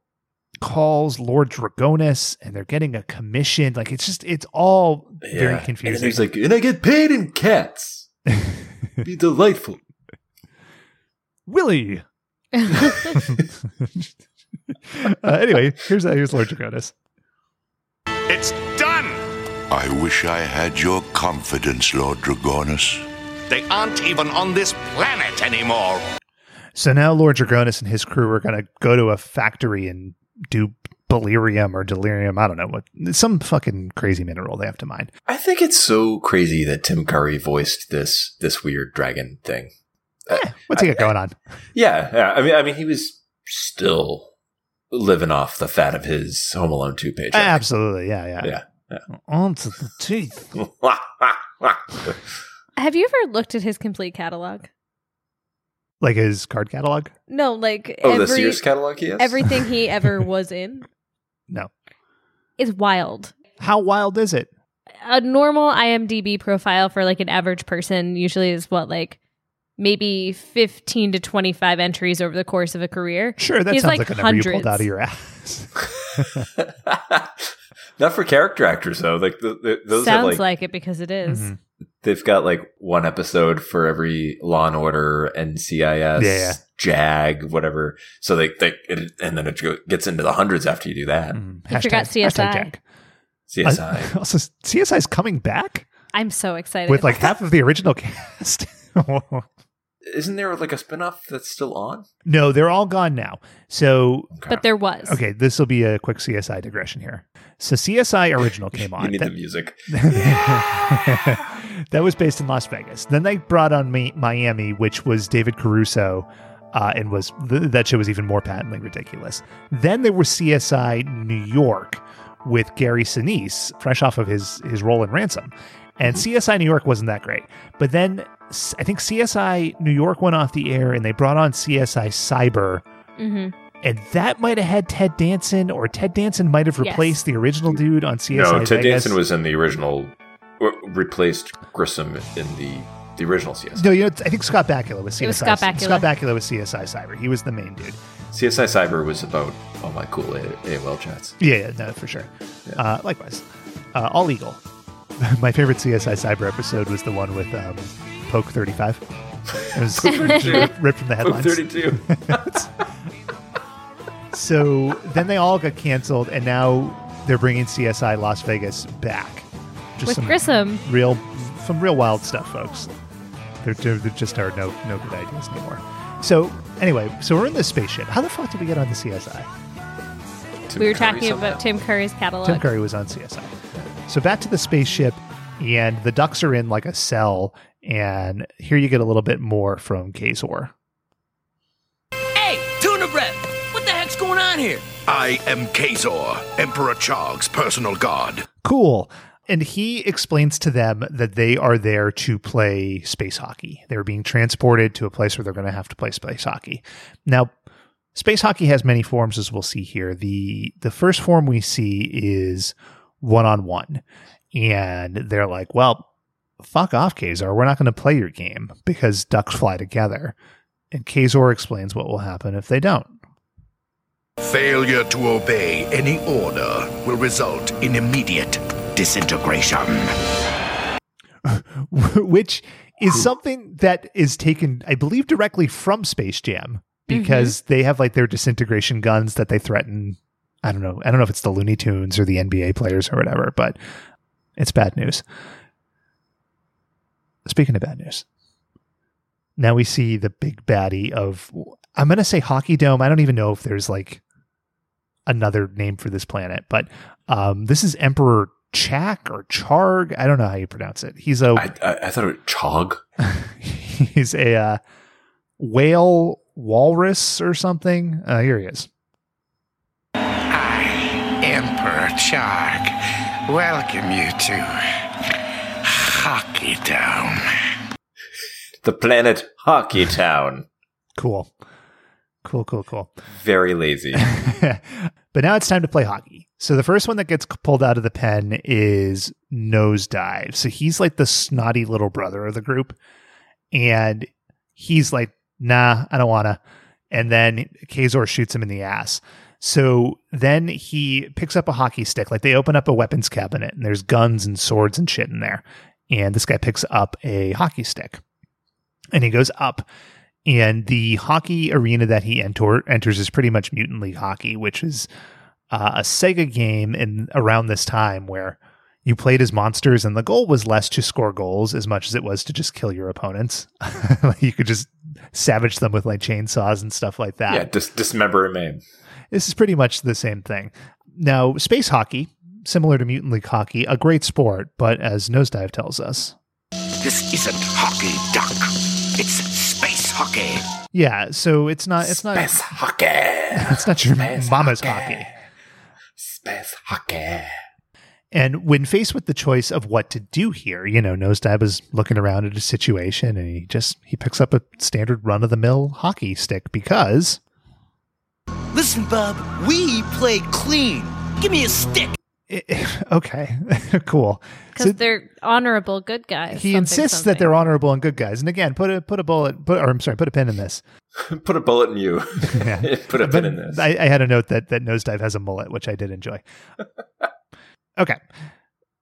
calls Lord Dragaunus, and they're getting a commission. Like it's just it's all very confusing. And he's like, and I get paid in cats. Be delightful. Willie. uh, anyway, here's uh, here's Lord Draconis. It's done! I wish I had your confidence, Lord Dragaunus. They aren't even on this planet anymore. So now Lord Dragaunus and his crew are going to go to a factory and do delirium or delirium. I don't know what some fucking crazy mineral they have to mine. I think it's so crazy that Tim Curry voiced this this weird dragon thing. Uh, What's he got going on? yeah, yeah. I mean, I mean, he was still living off the fat of his Home Alone two paycheck. Absolutely, yeah, yeah. Yeah. Onto the teeth. Have you ever looked at his complete catalog? Like his card catalog? No, like oh, the every Sears catalog he has. everything he ever was in No. is wild. How wild is it? A normal IMDb profile for like an average person usually is what like maybe 15 to 25 entries over the course of a career. Sure, that He's sounds like like, a number you hundreds. pulled out of your ass. Not for character actors though. Like the, the, those have Sounds like, like, it because it is. Mhm. They've got like one episode for every Law and Order, NCIS, Yeah, yeah. JAG, whatever. So they they it, and then it gets into the hundreds after you do that. Mm, I forgot hashtag- CSI. hashtag CSI. Uh, also, CSI's coming back I'm so excited. with like half of the original cast. Isn't there like a spinoff that's still on? no, they're all gone now. So, but there was. okay, this will be a quick CSI digression here. So, CSI original came on. you need That- the music. That was based in Las Vegas. Then they brought on Mi- Miami, which was David Caruso, uh, and was th- that show was even more patently ridiculous. Then there was CSI New York with Gary Sinise, fresh off of his his role in Ransom, and CSI New York wasn't that great. But then I think CSI New York went off the air, and they brought on CSI Cyber. hmm And that might have had Ted Danson, or Ted Danson might have Yes. replaced the original dude on CSI. no, Ted Vegas. Danson was in the original, or replaced Grissom in the the original CSI. No, you know, I think Scott Bakula was CSI. It was Scott Bakula. Scott Bakula was CSI Cyber. He was the main dude. CSI Cyber was about all my cool AOL chats. Yeah, yeah no, for sure. Uh, likewise, uh, All legal. My favorite CSI Cyber episode was the one with um, Poke Thirty Five. It was ripped ripped from the Book headlines. 32. So then they all got canceled, and now they're bringing CSI Las Vegas back. Just With some Grissom. real, some real wild stuff, folks. There, there, there just are no no good ideas anymore. So anyway, so we're in this spaceship. How the fuck did we get on the CSI? Tim We were Curry talking somehow. about Tim Curry's catalog. Tim Curry was on CSI. So back to the spaceship, and the ducks are in like a cell, and here you get a little bit more from Kazor. Hey, tuna breath! What the heck's going on here? I am Kazor, Emperor Chog's personal god. Cool. And he explains to them that they are there to play space hockey. They're being transported to a place where they're going to have to play space hockey. Now, space hockey has many forms, as we'll see here. The the first form we see is one on one, and they're like, "Well, fuck off, Kazor. We're not going to play your game because ducks fly together." And Kazor explains what will happen if they don't. Failure to obey any order will result in immediate disintegration. which is something that is taken, I believe, directly from Space Jam because they have like their disintegration guns that they threaten. I don't know. I don't know if it's the Looney Tunes or the NBA players or whatever, but it's bad news. Speaking of bad news, now we see the big baddie of, I'm going to say Hockey Dome. I don't even know if there's like another name for this planet, but um, this is Emperor Chak or Charg. I don't know how you pronounce it. He's a I, I, I thought it was Chog. he's a uh, whale walrus or something. Uh, here he is. I, Emperor Charg, welcome you to Hockey Town. The planet Hockey Town. Cool, cool, cool, cool. Very lazy. but now it's time to play hockey. So the first one that gets pulled out of the pen is Nosedive. So he's like the snotty little brother of the group, and he's like, "Nah, I don't wanna." And then Kazor shoots him in the ass. So then he picks up a hockey stick. Like they open up a weapons cabinet, and there's guns and swords and shit in there. And this guy picks up a hockey stick. and he goes up. And the hockey arena that he enter- enters is pretty much Mutant League Hockey, which is uh, a Sega game in around this time where you played as monsters, and the goal was less to score goals as much as it was to just kill your opponents. you could just savage them with like chainsaws and stuff like that. Yeah, dis- dismember and maim. This is pretty much the same thing. Now, space hockey, similar to Mutant League hockey, a great sport, but as Nosedive tells us, This isn't hockey, Duck. It's space hockey. yeah. So it's not. It's not. Space hockey. It's not your Space mama's hockey. hockey. Space hockey. And when faced with the choice of what to do here, you know, Nosedive is looking around at a situation, and he just he picks up a standard run of the mill hockey stick because Listen, Bob, we play clean. Give me a stick. okay, cool. Because So they're honorable good guys. he something, insists something. that they're honorable and good guys. And again, put a put a bullet, put, or I'm sorry, put a pin in this. Put a bullet in you. Yeah. Put a But pin in this. I, I had a note that that Nosedive has a mullet, which I did enjoy. okay,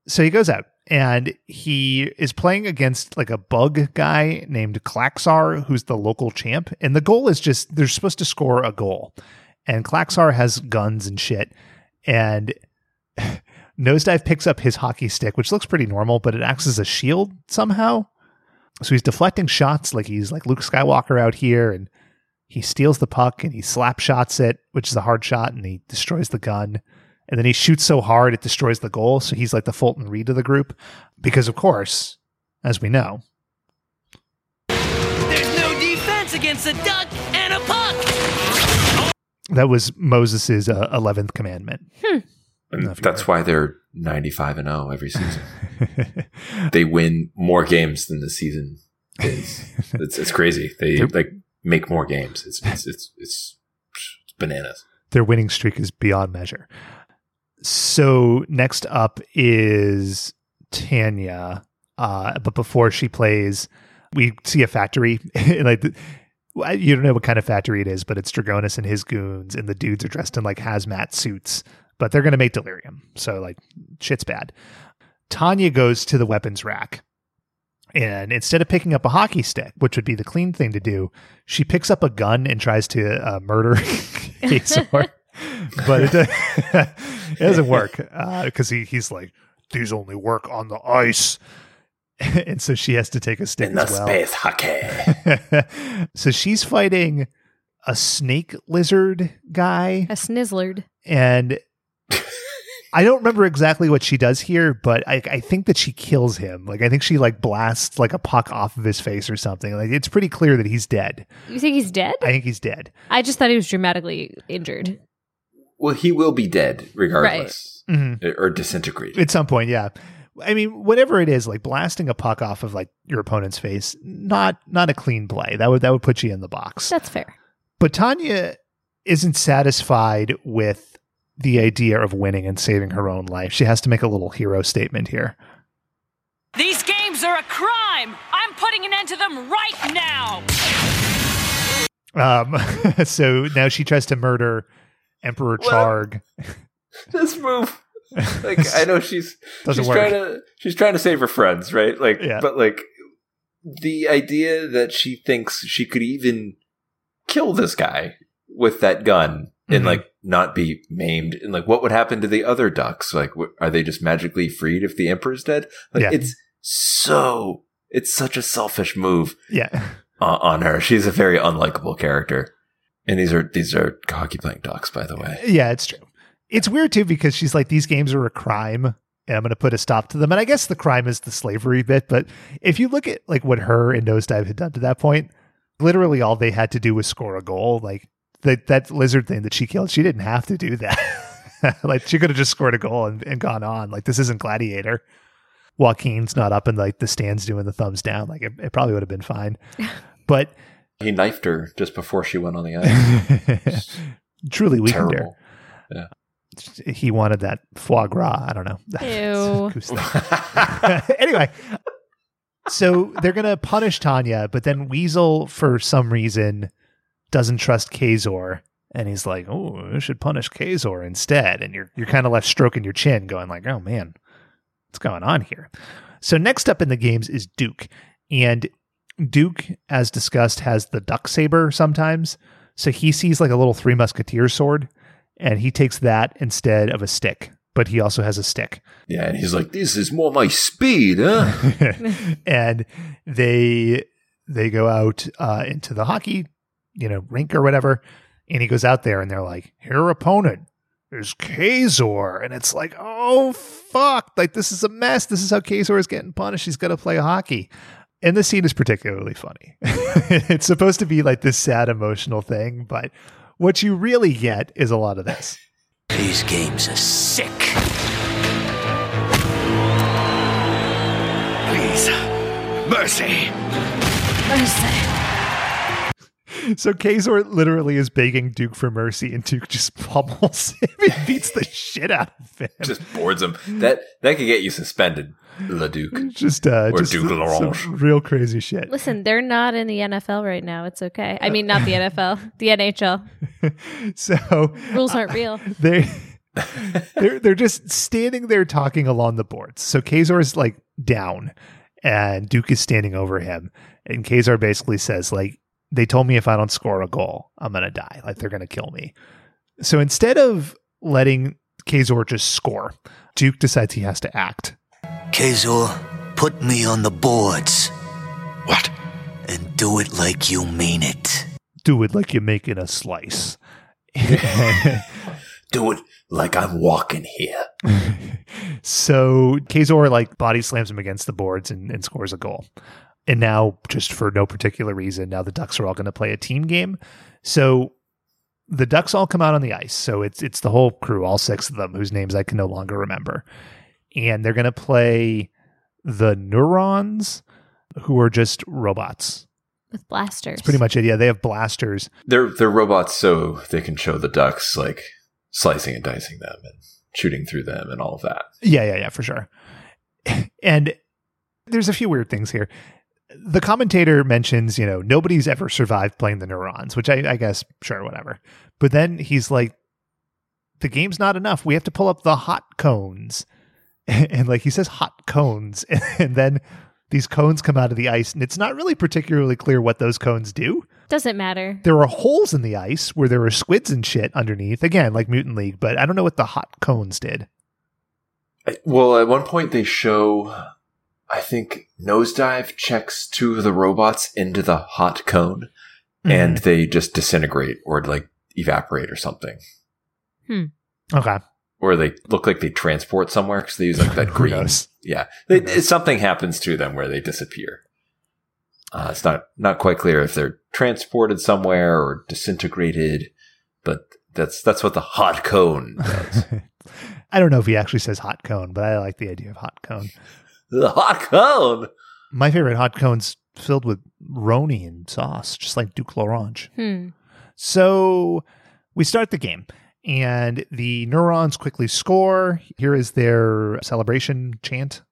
so he goes out and he is playing against like a bug guy named Klaxar, who's the local champ. And the goal is just they're supposed to score a goal, and Klaxar has guns and shit, and. Nosedive picks up his hockey stick, which looks pretty normal, but it acts as a shield somehow. So he's deflecting shots like he's like Luke Skywalker out here, and he steals the puck and he slap shots it, which is a hard shot, and he destroys the gun. And then he shoots so hard it destroys the goal. So he's like the Fulton Reed of the group. Because, of course, as we know, There's no defense against a duck and a puck. that was Moses' uh, 11th commandment. And that's why they're 95 and 0 every season. they win more games than the season is. It's, it's crazy. They They're- like make more games. It's it's it's, it's, it's bananas. Their winning streak is beyond measure. So next up is Tanya. Uh, but before she plays, we see a factory. like the, you don't know what kind of factory it is, but it's Dragaunus and his goons, and the dudes are dressed in like hazmat suits. But they're going to make delirium, so like shit's bad. Tanya goes to the weapons rack, and instead of picking up a hockey stick, which would be the clean thing to do, she picks up a gun and tries to uh, murder Azor. but it, do- it doesn't work because he, he's like, these only work on the ice. and so she has to take a stick In the as well. space hockey. so she's fighting a snake lizard guy, A snizzlerd. and I don't remember exactly what she does here, but I, I think that she kills him. Like I think she like blasts like a puck off of his face or something. Like it's pretty clear that he's dead. You think he's dead? I think he's dead. I just thought he was dramatically injured. well, he will be dead regardless, Mhm. or disintegrate. At some point, yeah. I mean, whatever it is, like blasting a puck off of like your opponent's face, not not a clean play. That would that would put you in the box. That's fair. But Tanya isn't satisfied with the idea of winning and saving her own life. She has to make a little hero statement here. These games are a crime. I'm putting an end to them right now. Um, so now she tries to murder Emperor Charg. this move. Like I know she's Doesn't she's work. trying to she's trying to save her friends, right? Like, Yeah. but like the idea that she thinks she could even kill this guy with that gun and Mhm. like not be maimed, and like what would happen to the other ducks? Like, wh- are they just magically freed if the emperor's dead? Like, Yeah. it's so it's such a selfish move Yeah. uh, on her. She's a very unlikable character. And these are these are hockey playing ducks, by the way. Yeah, it's true. It's weird too because she's like, these games are a crime and I'm going to put a stop to them. And I guess the crime is the slavery bit. But if you look at like what her and Nosedive had done to that point, literally all they had to do was score a goal. Like that, that lizard thing that she killed, she didn't have to do that. like she could have just scored a goal and, and gone on. Like this isn't Gladiator. Joaquin's not up in like the stands doing the thumbs down. Like it, it probably would have been fine. But He knifed her just before she went on the ice. truly weakened her. Terrible. Yeah. he wanted that foie gras. I don't know. Ew. Anyway, so they're gonna punish Tanya, but then Weasel, for some reason, doesn't trust Kazor, and he's like, "Oh, I should punish Kazor instead." And you're you're kind of left stroking your chin, going like, "Oh man, what's going on here?" So next up in the games is Duke, and Duke, as discussed, has the duck saber sometimes. So he sees like a little three musketeer sword and he takes that instead of a stick. But he also has a stick. Yeah, and he's like, "This is more my speed, huh?" and they they go out uh, into the hockey, you know, rink or whatever. And he goes out there and they're like, Your opponent is Kazor. And it's like, oh fuck. Like this is a mess. This is how Kazor is getting punished. He's gotta play hockey. And the scene is particularly funny. it's supposed to be like this sad emotional thing, but what you really get is a lot of this. These games are sick. Please, mercy. mercy. So Kazor literally is begging Duke for mercy, and Duke just pummels him and beats the shit out of him. Just boards him. That that could get you suspended, Leduc. Just uh, Or just Duke some Laurent. real crazy shit. Listen, they're not in the NFL right now. It's okay. I mean, not the NFL, the NHL. So Rules aren't real. they they're they're just standing there talking along the boards. So Kazor is like down, and Duke is standing over him, and Kazor basically says like, "They told me if I don't score a goal, I'm gonna die. Like they're gonna kill me." So instead of letting Kazor just score, Duke decides he has to act. Kazor, put me on the boards. What? And do it like you mean it. Do it like you're making a slice. Do it like I'm walking here. So Kazor like body slams him against the boards and, and scores a goal. And now, just for no particular reason, now the Ducks are all going to play a team game. So the Ducks all come out on the ice. So it's it's the whole crew, all six of them, whose names I can no longer remember. And they're going to play the Neurons, who are just robots. With blasters. That's pretty much it. Yeah, they have blasters. They're they're robots, so they can show the ducks like slicing and dicing them and shooting through them and all of that. Yeah, yeah, yeah, for sure. And there's a few weird things here. The commentator mentions, you know, nobody's ever survived playing the neurons, which I, I guess, sure, whatever. But then he's like, the game's not enough. We have to pull up the hot cones. And, like he says, hot cones. And then these cones come out of the ice, and it's not really particularly clear what those cones do. Doesn't matter. There are holes in the ice where there are squids and shit underneath, again, like Mutant League, but I don't know what the hot cones did. Well, at one point they show, I think Nosedive checks two of the robots into the hot cone, and they just disintegrate or like evaporate or something, Okay. or they look like they transport somewhere because they use like that Who green. knows? Yeah, they, it- something happens to them where they disappear. Uh, it's not not quite clear if they're transported somewhere or disintegrated, but that's that's what the hot cone does. I don't know if he actually says hot cone, but I like the idea of hot cone. The hot cone. My favorite hot cone's filled with roni and sauce, just like Duke L'Orange. Hmm. So we start the game, and the neurons quickly score. Here is their celebration chant.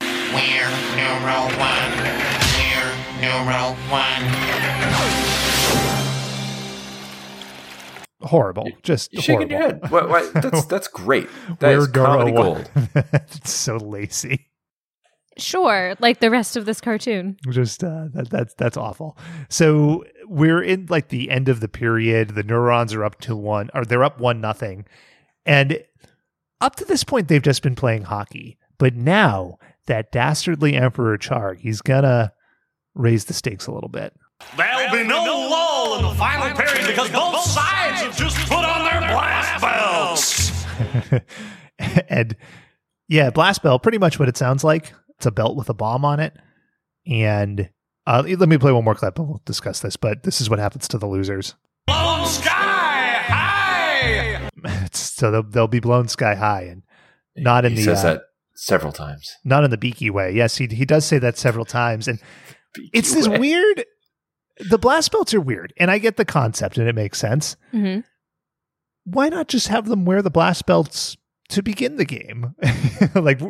We're numero one. We're numero one. Horrible, just You're shaking horrible. your head. Why, why, that's that's great. That We're is comedy numero gold. it's so lazy. Sure, like the rest of this cartoon. just uh, that, that's that's awful. So we're in like the end of the period. The neurons are up to one, or they're up one nothing, and up to this point they've just been playing hockey. But now that dastardly Emperor Charg, he's gonna raise the stakes a little bit. There'll be no lull in the final period because both sides have just put on their blast belts. and yeah, blast belt, pretty much what it sounds like. It's a belt with a bomb on it. And uh, let me play one more clip and we'll discuss this. But this is what happens to the losers. Blown sky high. so they'll, they'll be blown sky high and not in he the says uh, that several times. not in the beaky way. Yes, he he does say that several times, and it's this weird. The blast belts are weird, and I get the concept, and it makes sense. hmm Why not just have them wear the blast belts to begin the game? like,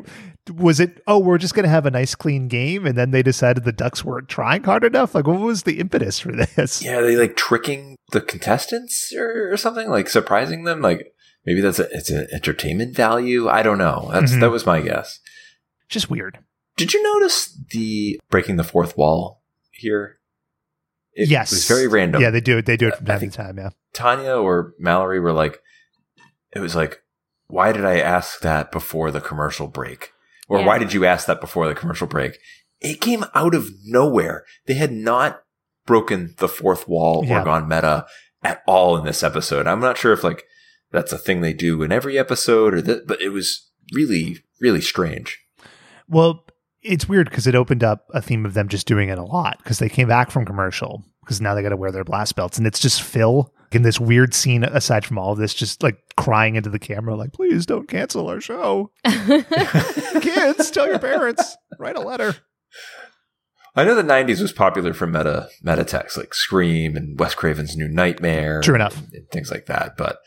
was it? Oh, we're just going to have a nice, clean game, and then they decided the Ducks weren't trying hard enough. Like, what was the impetus for this? Yeah, are they like tricking the contestants or, or something, like surprising them. Like maybe that's a it's an entertainment value. I don't know. That's Mhm. that was my guess. Just weird. Did you notice the breaking the fourth wall here? It yes, was very random. Yeah, they do it. They do it from I time to time. Yeah, Tanya or Mallory were like, it was like, why did I ask that before the commercial break? Or Yeah. why did you ask that before the commercial break? It came out of nowhere. They had not broken the fourth wall Yeah. or gone meta at all in this episode. I'm not sure if like that's a thing they do in every episode or that, but it was really, really strange. Well, it's weird because it opened up a theme of them just doing it a lot because they came back from commercial because now they got to wear their blast belts and it's just Phil in this weird scene aside from all of this just like crying into the camera like please don't cancel our show kids tell your parents write a letter I know the '90s was popular for meta meta texts like Scream and Wes Craven's New Nightmare. True enough. and, and things like that. But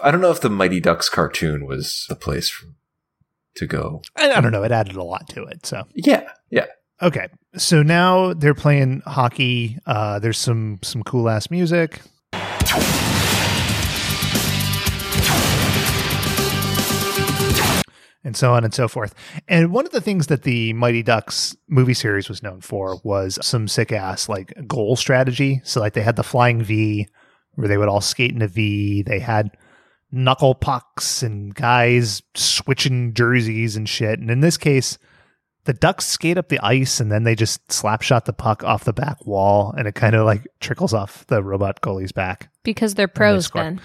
I don't know if the Mighty Ducks cartoon was the place for, to go. I, I don't know it added a lot to it so Yeah, yeah. okay so now they're playing hockey uh there's some some cool ass music and so on and so forth. And one of the things that the Mighty Ducks movie series was known for was some sick ass like goal strategy. So like they had the flying V where they would all skate in a V. They had knuckle pucks and guys switching jerseys and shit. And in this case, the Ducks skate up the ice and then they just slap shot the puck off the back wall and it kind of like trickles off the robot goalie's back. because they're they pros, score. Ben.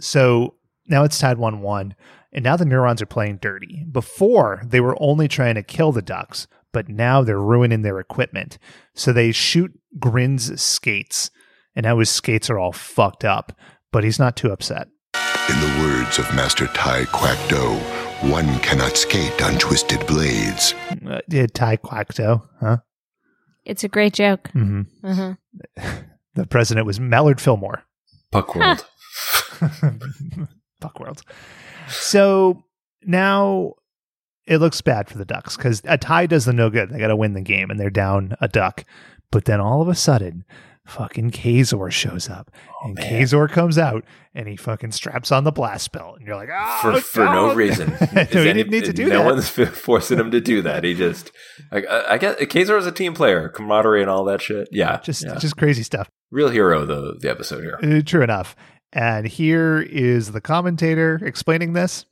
So now it's tied 1 1, and now the neurons are playing dirty. Before, they were only trying to kill the ducks, but now they're ruining their equipment. So they shoot Grin's skates, and now his skates are all fucked up, but he's not too upset. In the words of Master Tai Quack Do, one cannot skate on twisted blades. Uh, yeah, Ty Quackto, huh? It's a great joke. hmm Uh-huh. The president was Mallard Fillmore. Puck World. Fuck world. So now it looks bad for the Ducks because a tie does them no good. They got to win the game and they're down a duck. But then all of a sudden, fucking Kazor shows up and man. Kazor comes out and he fucking straps on the blast belt. And you're like, oh, for for no reason. no, he any- didn't need to do no that. one's forcing him to do that. He just, I, I, I get Kazor is a team player, camaraderie and all that shit. Yeah, just, yeah. just crazy stuff. real hero the the episode here. Uh, true enough. And here is the commentator explaining this.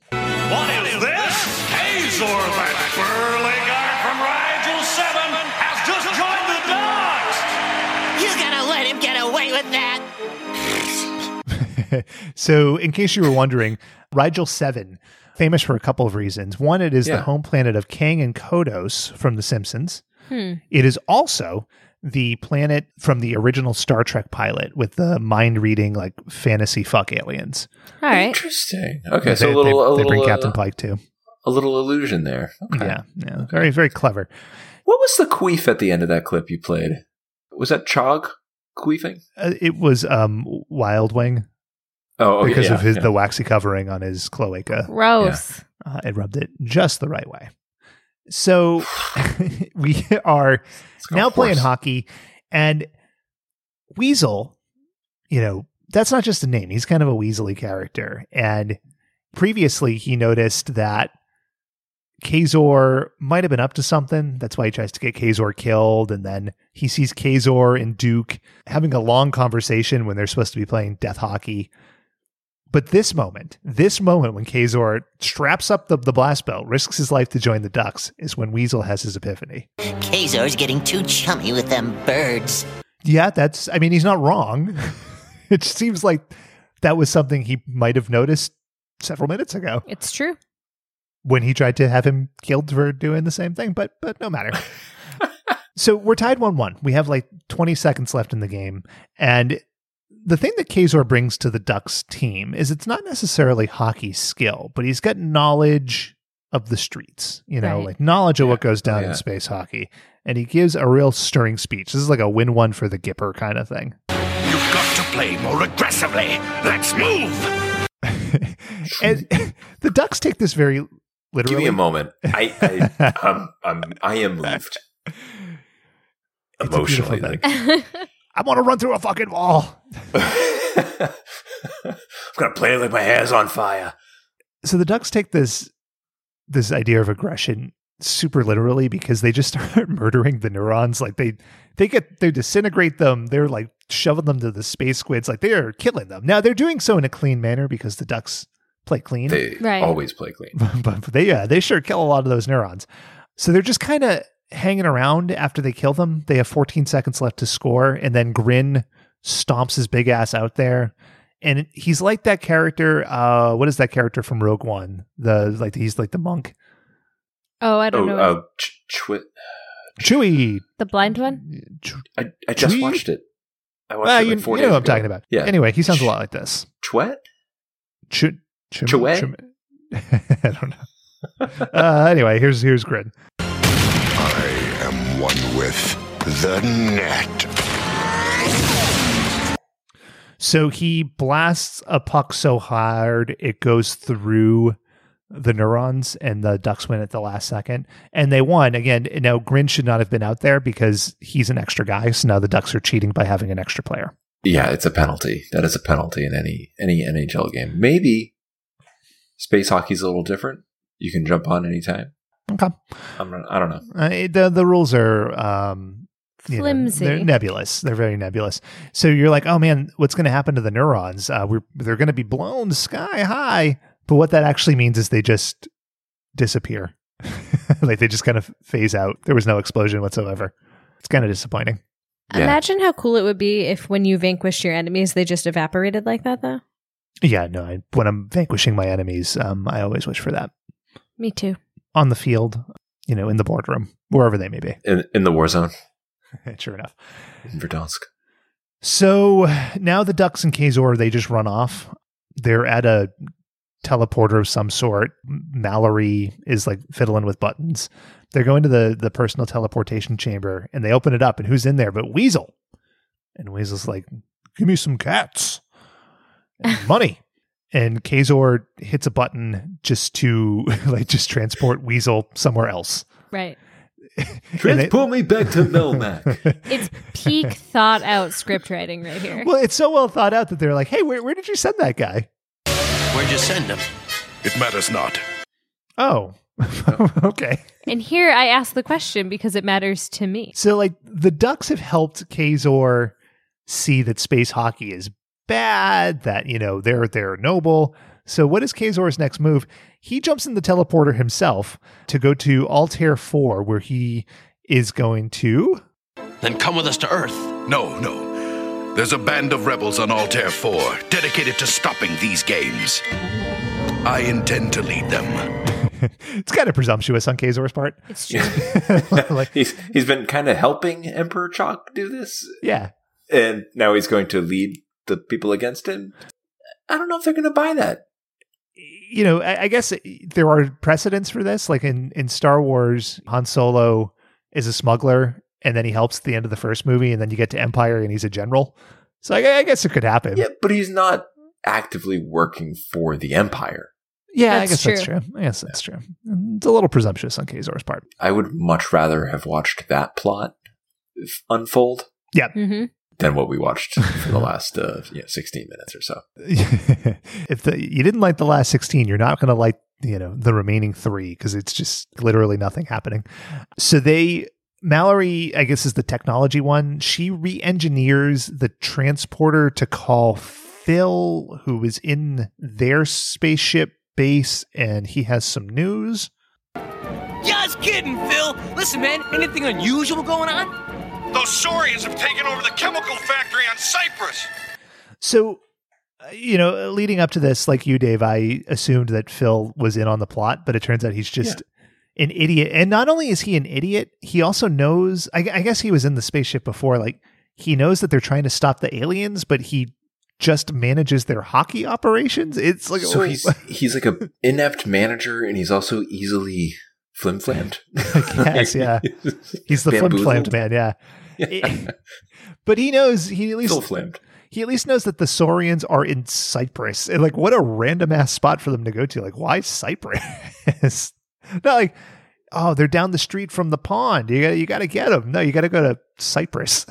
so, in case you were wondering, Rigel 7, famous for a couple of reasons. One, it is the home planet of Kang and Kodos from The Simpsons. Hmm. It is also the planet from the original Star Trek pilot with the mind reading, like fantasy fuck aliens. All right. Interesting. Okay, They- so a they, little, a they bring uh, Captain Pike too. a little illusion there. Okay. Yeah, yeah, very, very clever. What was the queef at the end of that clip you played? Was that Chog queefing? Uh, it was um, Wild Wing Oh, okay, because yeah, of his yeah. the waxy covering on his cloaca. Gross. uh, it rubbed it just the right way. So we are go now playing hockey, and Weasel, you know, that's not just a name. He's kind of a weaselly character. And previously, he noticed that Kazor might have been up to something. That's why he tries to get Kazor killed. And then he sees Kazor and Duke having a long conversation when they're supposed to be playing death hockey. But this moment, this moment when Kazor straps up the, the blast belt, risks his life to join the Ducks, is when Weasel has his epiphany. Kazor's getting too chummy with them birds. Yeah, that's, I mean, he's not wrong. it seems like that was something he might have noticed several minutes ago It's true. when he tried to have him killed for doing the same thing, but, but no matter. so we're tied 1 1. We have like 20 seconds left in the game. And the thing that Kazor brings to the Ducks team is it's not necessarily hockey skill, but he's got knowledge of the streets, you know, Right. like knowledge of what goes down oh, yeah. in space hockey. And he gives a real stirring speech. This is like a win one for the Gipper kind of thing. You've got to play more aggressively. Let's move. and the Ducks take this very literally. Give me a moment. I, I, I'm, I'm, I am moved It's a beautiful emotionally. thing. Like, I want to run through a fucking wall. I'm gonna play it like my hair's on fire. so the Ducks take this this idea of aggression super literally because they just start murdering the neurons. Like they they get they disintegrate them. They're like shoving them to the space squids. Like they are killing them. Now they're doing so in a clean manner because the ducks play clean. They Right. always play clean. but they yeah they sure kill a lot of those neurons. So they're just kind of hanging around after they kill them. They have 14 seconds left to score, and then Grin stomps his big ass out there. And he's like that character. Uh, what is that character from Rogue One? The like he's like the monk, Oh, I don't Oh, know. uh, Ch- Chwi- Chewie. the blind one? I, I just Chewie? watched it. I watched Well, it you, like four you days know what I'm ago. talking about. Yeah. Anyway, he sounds a lot like this. Chwet? Ch- ch- Chouet? ch- I don't know. uh, anyway, here's here's Grin. I one with the net. So he blasts a puck so hard it goes through the neurons, and the Ducks win at the last second, and they won again. Now Grin should not have been out there because he's an extra guy. So now the Ducks are cheating by having an extra player. Yeah, it's a penalty. That is a penalty in any any NHL game. Maybe space hockey's a little different. You can jump on anytime. Okay, I'm I don't know. uh, it- the the rules are um, you know, Flimsy. they're nebulous. They're very nebulous. So you're like, oh man, what's going to happen to the neurons? Uh, we're they're going to be blown sky high. But what that actually means is they just disappear. like they just kind of phase out. There was no explosion whatsoever. It's kind of disappointing. Yeah. Imagine how cool it would be if when you vanquished your enemies, they just evaporated like that, though. Yeah, no. I, when I'm vanquishing my enemies, um, I always wish for that Me too. On the field, you know, in the boardroom, wherever they may be. In in the war zone sure enough. in Verdansk. So now the Ducks and Kazor, they just run off. They're at a teleporter of some sort. Mallory is like fiddling with buttons. They're going to the the personal teleportation chamber and they open it up and who's in there but Weasel. And Weasel's like, "Give me some cats. And money." And Kazor hits a button just to like just transport Weasel somewhere else. Right. Transport me back to Melmac. It's peak thought out script writing right here. Well, it's so well thought out that they're like, "Hey, where where did you send that guy?" Where'd you send him? It matters not. Oh, okay. And here I ask the question because it matters to me. So, like, the Ducks have helped Kazor see that space hockey is bad, that, you know, they're, they're noble. So, what is Kazor's next move? He jumps in the teleporter himself to go to Altair 4, where he is going to. Then come with us to Earth. No, no. There's a band of rebels on Altair 4 dedicated to stopping these games. I intend to lead them. It's kind of presumptuous on Kazor's part. It's true. like, he's he's been kind of helping Emperor Chalk do this, yeah. and now he's going to lead the people against him. I don't know if they're going to buy that. you know, I, I guess it- there are precedents for this. Like in in Star Wars, Han Solo is a smuggler, and then he helps at the end of the first movie, and then you get to Empire, and he's a general. So I, I guess it could happen. Yeah, but he's not actively working for the Empire. Yeah, I That's guess that's true. true. I guess that's true. It's a little presumptuous on Kazor's part. I would much rather have watched that plot f- unfold hmm than what we watched for the last uh, you know, 16 minutes or so. if the, you didn't like the last 16, you're not going to like, you know, the remaining three because it's just literally nothing happening. So they, Mallory, I guess, is the technology one. She re engineers the transporter to call Phil, who is in their spaceship base, and he has some news. Just kidding, Phil. Listen, man, anything unusual going on? Those Saurians have taken over the chemical factory on Cyprus. So, uh, you know, leading up to this, like you, Dave, I assumed that Phil was in on the plot, but it turns out he's just an idiot. And not only is he an idiot, he also knows. I, I guess he was in the spaceship before. Like he knows that they're trying to stop the aliens, but he just manages their hockey operations. It's like So oh, he's he's like a inept manager, and he's also easily flim flammed. guess, yeah. he's the flim flamed man. Yeah. but he knows he at least Still flamed. he at least knows that the Saurians are in Cyprus. And like, what a random ass spot for them to go to. Like, why Cyprus? Not like, oh, they're down the street from the pond. You got you got to get them. No, you got to go to Cyprus.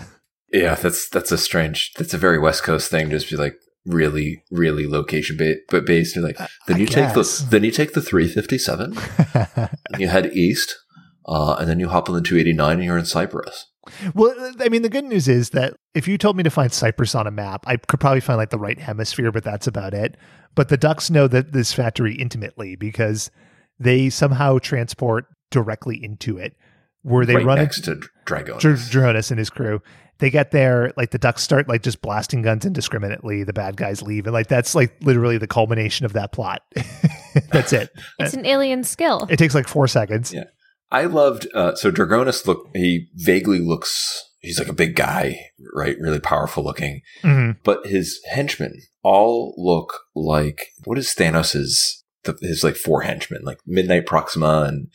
Yeah, that's that's a strange. That's a very West Coast thing. Just be like really, really location based, but based. Like, then I you take the then you take the 357. and you head east, uh, and then you hop on the 289 and you're in Cyprus. Well, I mean, the good news is that if you told me to find Cyprus on a map, I could probably find like the right hemisphere, but that's about it. But the ducks know that this factory intimately because they somehow transport directly into it, where they right run next to Dragaunus. Dr- and his crew. They get there, like the ducks start like just blasting guns indiscriminately. The bad guys leave, and like that's like literally the culmination of that plot. that's it. It's an alien skill. It takes like four seconds. Yeah. I loved uh, so Dragaunus look he vaguely looks he's like a big guy, right? Really powerful looking. Mhm. But his henchmen all look like what is Thanos's the, his like four henchmen, like Midnight Proxima and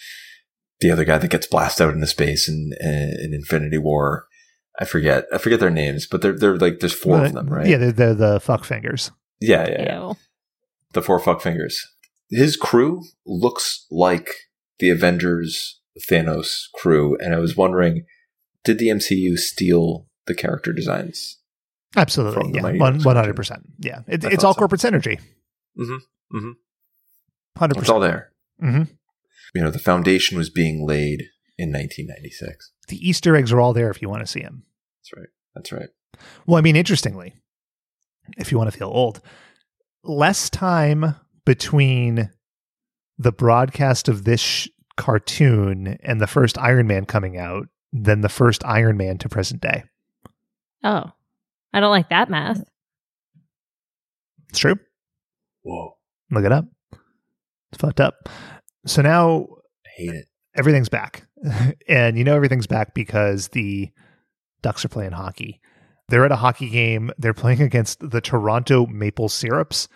the other guy that gets blasted out into space in in Infinity War. I forget. I forget their names, but they're they're like there's four of them, right? Yeah, they're, they're the fuck fingers. Yeah, yeah, yeah. The four fuck fingers. His crew looks like the Avengers Thanos crew, and I was wondering, did the MCU steal the character designs? Absolutely, yeah, Mighty one Ducks one hundred percent. Yeah, it, it's all so. corporate synergy. Mm-hmm. Mm-hmm. Hundred It's all there. Mm-hmm. You know, the foundation was being laid in 1996. The Easter eggs are all there if you want to see them. That's right. That's right. Well, I mean, interestingly, if you want to feel old, less time between the broadcast of this sh- cartoon and the first Iron Man coming out than the first Iron Man to present day. Oh, I don't like that math. It's true. Whoa. Look it up. It's fucked up. So now I hate it. everything's back. and you know everything's back because the Ducks are playing hockey. They're at a hockey game. They're playing against the Toronto Maple Syrups.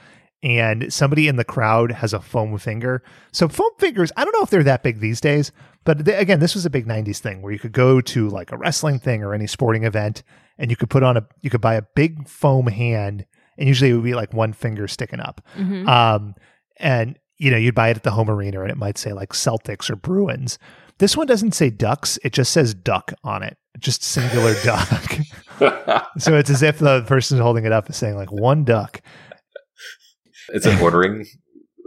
And somebody in the crowd has a foam finger. So foam fingers, I don't know if they're that big these days, but they, again, this was a big '90s thing where you could go to like a wrestling thing or any sporting event, and you could put on a, you could buy a big foam hand, and usually it would be like one finger sticking up. Mhm. Um, and you know, you'd buy it at the home arena and it might say like Celtics or Bruins. This one doesn't say ducks, it just says duck on it. Just singular duck. so it's as if the person holding it up is saying like one duck. It's an ordering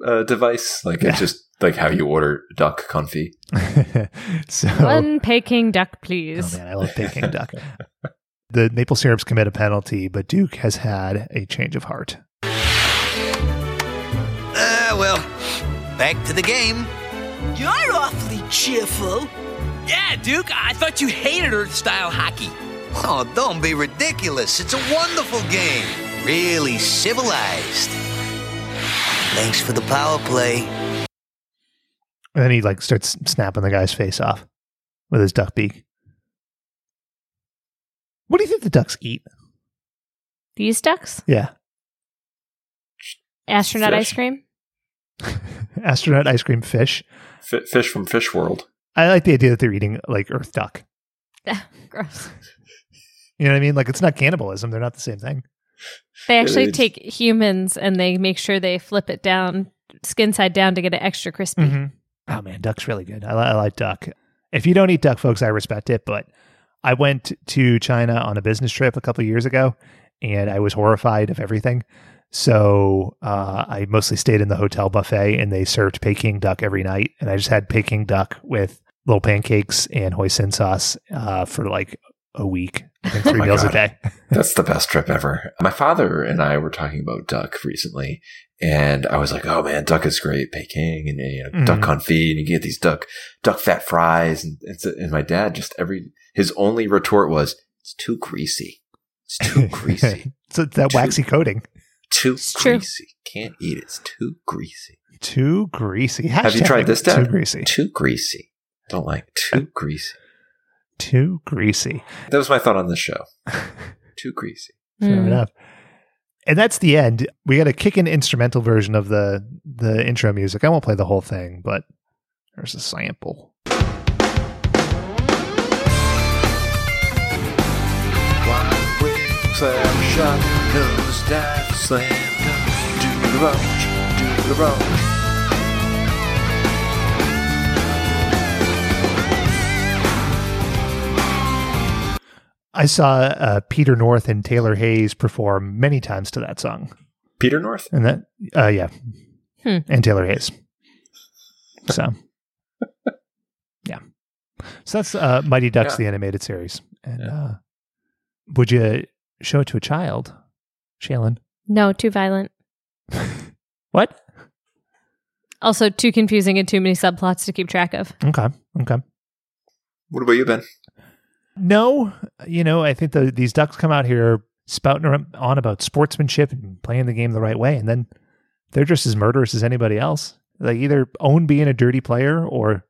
uh, device. Like Yeah. it's just like how you order duck confit. so One Peking duck, please. Oh man, I love Peking duck. The maple syrups commit a penalty, but Duke has had a change of heart. Ah, well, back to the game. You're awfully cheerful. Yeah, Duke, I thought you hated Earth style hockey. Oh, don't be ridiculous. It's a wonderful game. Really civilized. Thanks for the power play. And then he like starts snapping the guy's face off with his duck beak. What do you think the ducks eat? These ducks? Yeah. Astronaut Fish. ice cream? Astronaut ice cream fish. F- fish from Fish World. I like the idea that they're eating like earth duck. Gross. You know what I mean? Like it's not cannibalism. They're not the same thing. They actually it's- take humans and they make sure they flip it down, skin side down to get it extra crispy. Mhm. Oh man, duck's really good. I, li- I like duck. If you don't eat duck, folks, I respect it. But I went to China on a business trip a couple of years ago, and I was horrified of everything. So uh, I mostly stayed in the hotel buffet, and they served Peking duck every night, and I just had Peking duck with little pancakes and hoisin sauce uh, for like a week. I think three my meals a day. That's the best trip ever. My father and I were talking about duck recently, and I was like, "Oh man, duck is great, Peking and you know, duck Mhm. confit, and you get these duck duck fat fries." And, it's, and my dad just every his only retort was, "It's too greasy. It's too greasy. so it's that waxy coating. Too true. greasy. Can't eat it. It's too greasy." Too greasy. Have you tried this, Dad? Too greasy. Too greasy. Don't like too greasy. Too greasy. That was my thought on this show. Too greasy. Fair Mm. enough. And that's the end. We got a kick in instrumental version of the the intro music. I won't play the whole thing, but there's a sample. Slam shot, nose dive, slam dunk, do the roach, do the roach. I saw uh, Peter North and Taylor Hayes perform many times to that song, Peter North? and that uh, yeah, Hmm. and Taylor Hayes. So yeah, So that's uh, Mighty Ducks, Yeah. the animated series. And uh, would you show it to a child, Shaylin? No, too violent. What? Also, too confusing and too many subplots to keep track of. Okay. Okay. What about you, Ben? No, you know, I think the, these ducks come out here spouting ar- on about sportsmanship and playing the game the right way, and then they're just as murderous as anybody else. They either own being a dirty player or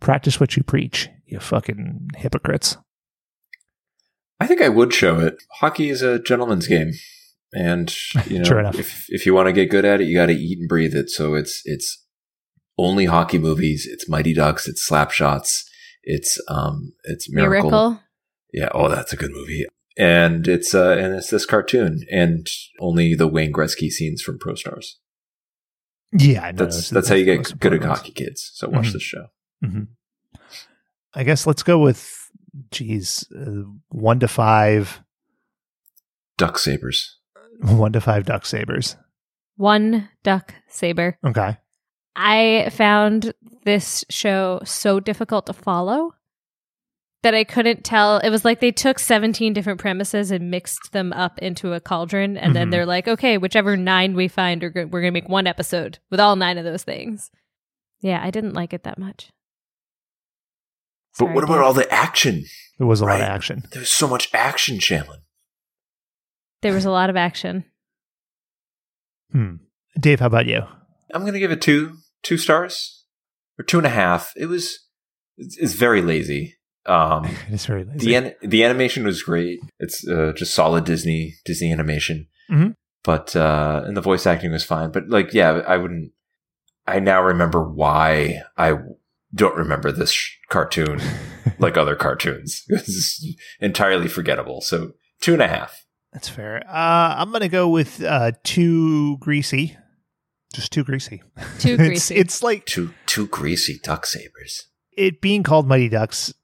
practice what you preach. You fucking hypocrites. I think I would show it. Hockey is a gentleman's game, and you know, enough. if if you want to get good at it, you got to eat and breathe it. So it's it's only hockey movies. It's Mighty Ducks. It's Slapshots. It's um it's Miracle. Miracle. Yeah. Oh, that's a good movie. And it's uh and it's this cartoon and only the Wayne Gretzky scenes from Pro Stars. Yeah, I know. That's that's how you get good at hockey kids. So watch Mhm. this show. Mhm. I guess let's go with, geez, uh, one to five, Duck Sabers. one to five duck sabers. One duck saber. Okay. I found this show so difficult to follow that I couldn't tell. It was like they took 17 different premises and mixed them up into a cauldron. And then Mhm. they're like, okay, whichever nine we find, we're going to make one episode with all nine of those things. Yeah, I didn't like it that much. But Sorry, what about all the action? There was a lot of action. There was so much action, Shanlin. There was a lot of action. Hmm. Dave, how about you? I'm gonna give it two two stars or two and a half. It was it's, it's very lazy. Um, It's very lazy. the an- the animation was great. It's uh, just solid Disney Disney animation. Mhm. But uh, and the voice acting was fine. But like, yeah, I wouldn't. I now remember why I don't remember this sh- cartoon like other cartoons. It's entirely forgettable. So two and a half. That's fair. Uh, I'm gonna go with uh, too greasy. Just too greasy. Too it's, greasy. it's like Two two greasy duck sabers. it being called Mighty Ducks.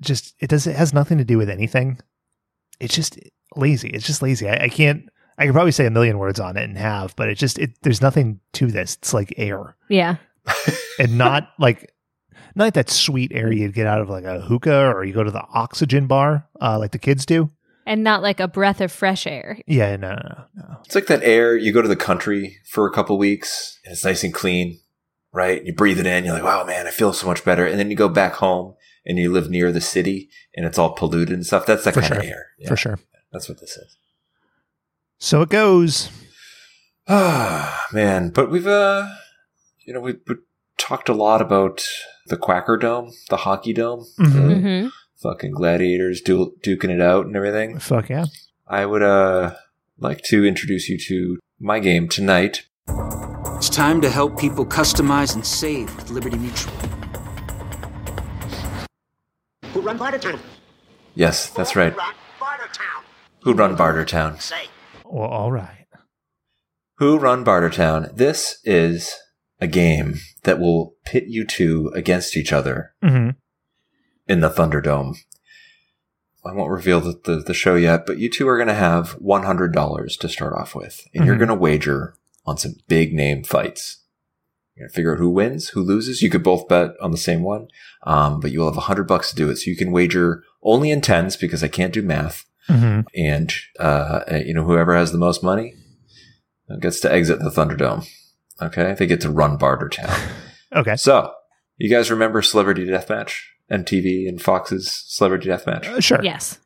Just it does. It has nothing to do with anything. It's just lazy. It's just lazy. I, I can't. I could probably say a million words on it and have, but it just it. There's nothing to this. It's like air Yeah. and not like not like that sweet air you'd get out of like a hookah or you go to the oxygen bar uh, like the kids do. And not like a breath of fresh air. Yeah, no, no, no, no. It's like that air. You go to the country for a couple weeks, and it's nice and clean, right? You breathe it in. You're like, wow, man, I feel so much better. And then you go back home and you live near the city, and it's all polluted and stuff. That's that For kind sure. of air. Yeah, For sure. That's what this is. So it goes. Ah, man. But we've, uh, you know, we've, we talked a lot about the Quacker Dome, the hockey dome, Mhm. the Mm-hmm. fucking gladiators du- duking it out and everything. Fuck yeah. I would, uh, like to introduce you to my game tonight. It's time to help people customize and save with Liberty Mutual. Who run Bartertown? Yes, that's right. bartertown Who run Bartertown? Say. Well, all right. Who Run Bartertown? This is a game that will pit you two against each other hmm in the Thunderdome. I won't reveal the, the, the show yet, but you two are going to have $100 to start off with, and you're Mhm. going to wager on some big name fights. You're going to figure out who wins, who loses. You could both bet on the same one, um, but you'll have 100 bucks to do it. So you can wager only in tens because I can't do math. hmm And, uh, you know, whoever has the most money gets to exit the Thunderdome. Okay. They get to run Bartertown. Okay. So, you guys remember Celebrity Deathmatch? MTV and Fox's Celebrity Deathmatch? Uh, sure. Yes.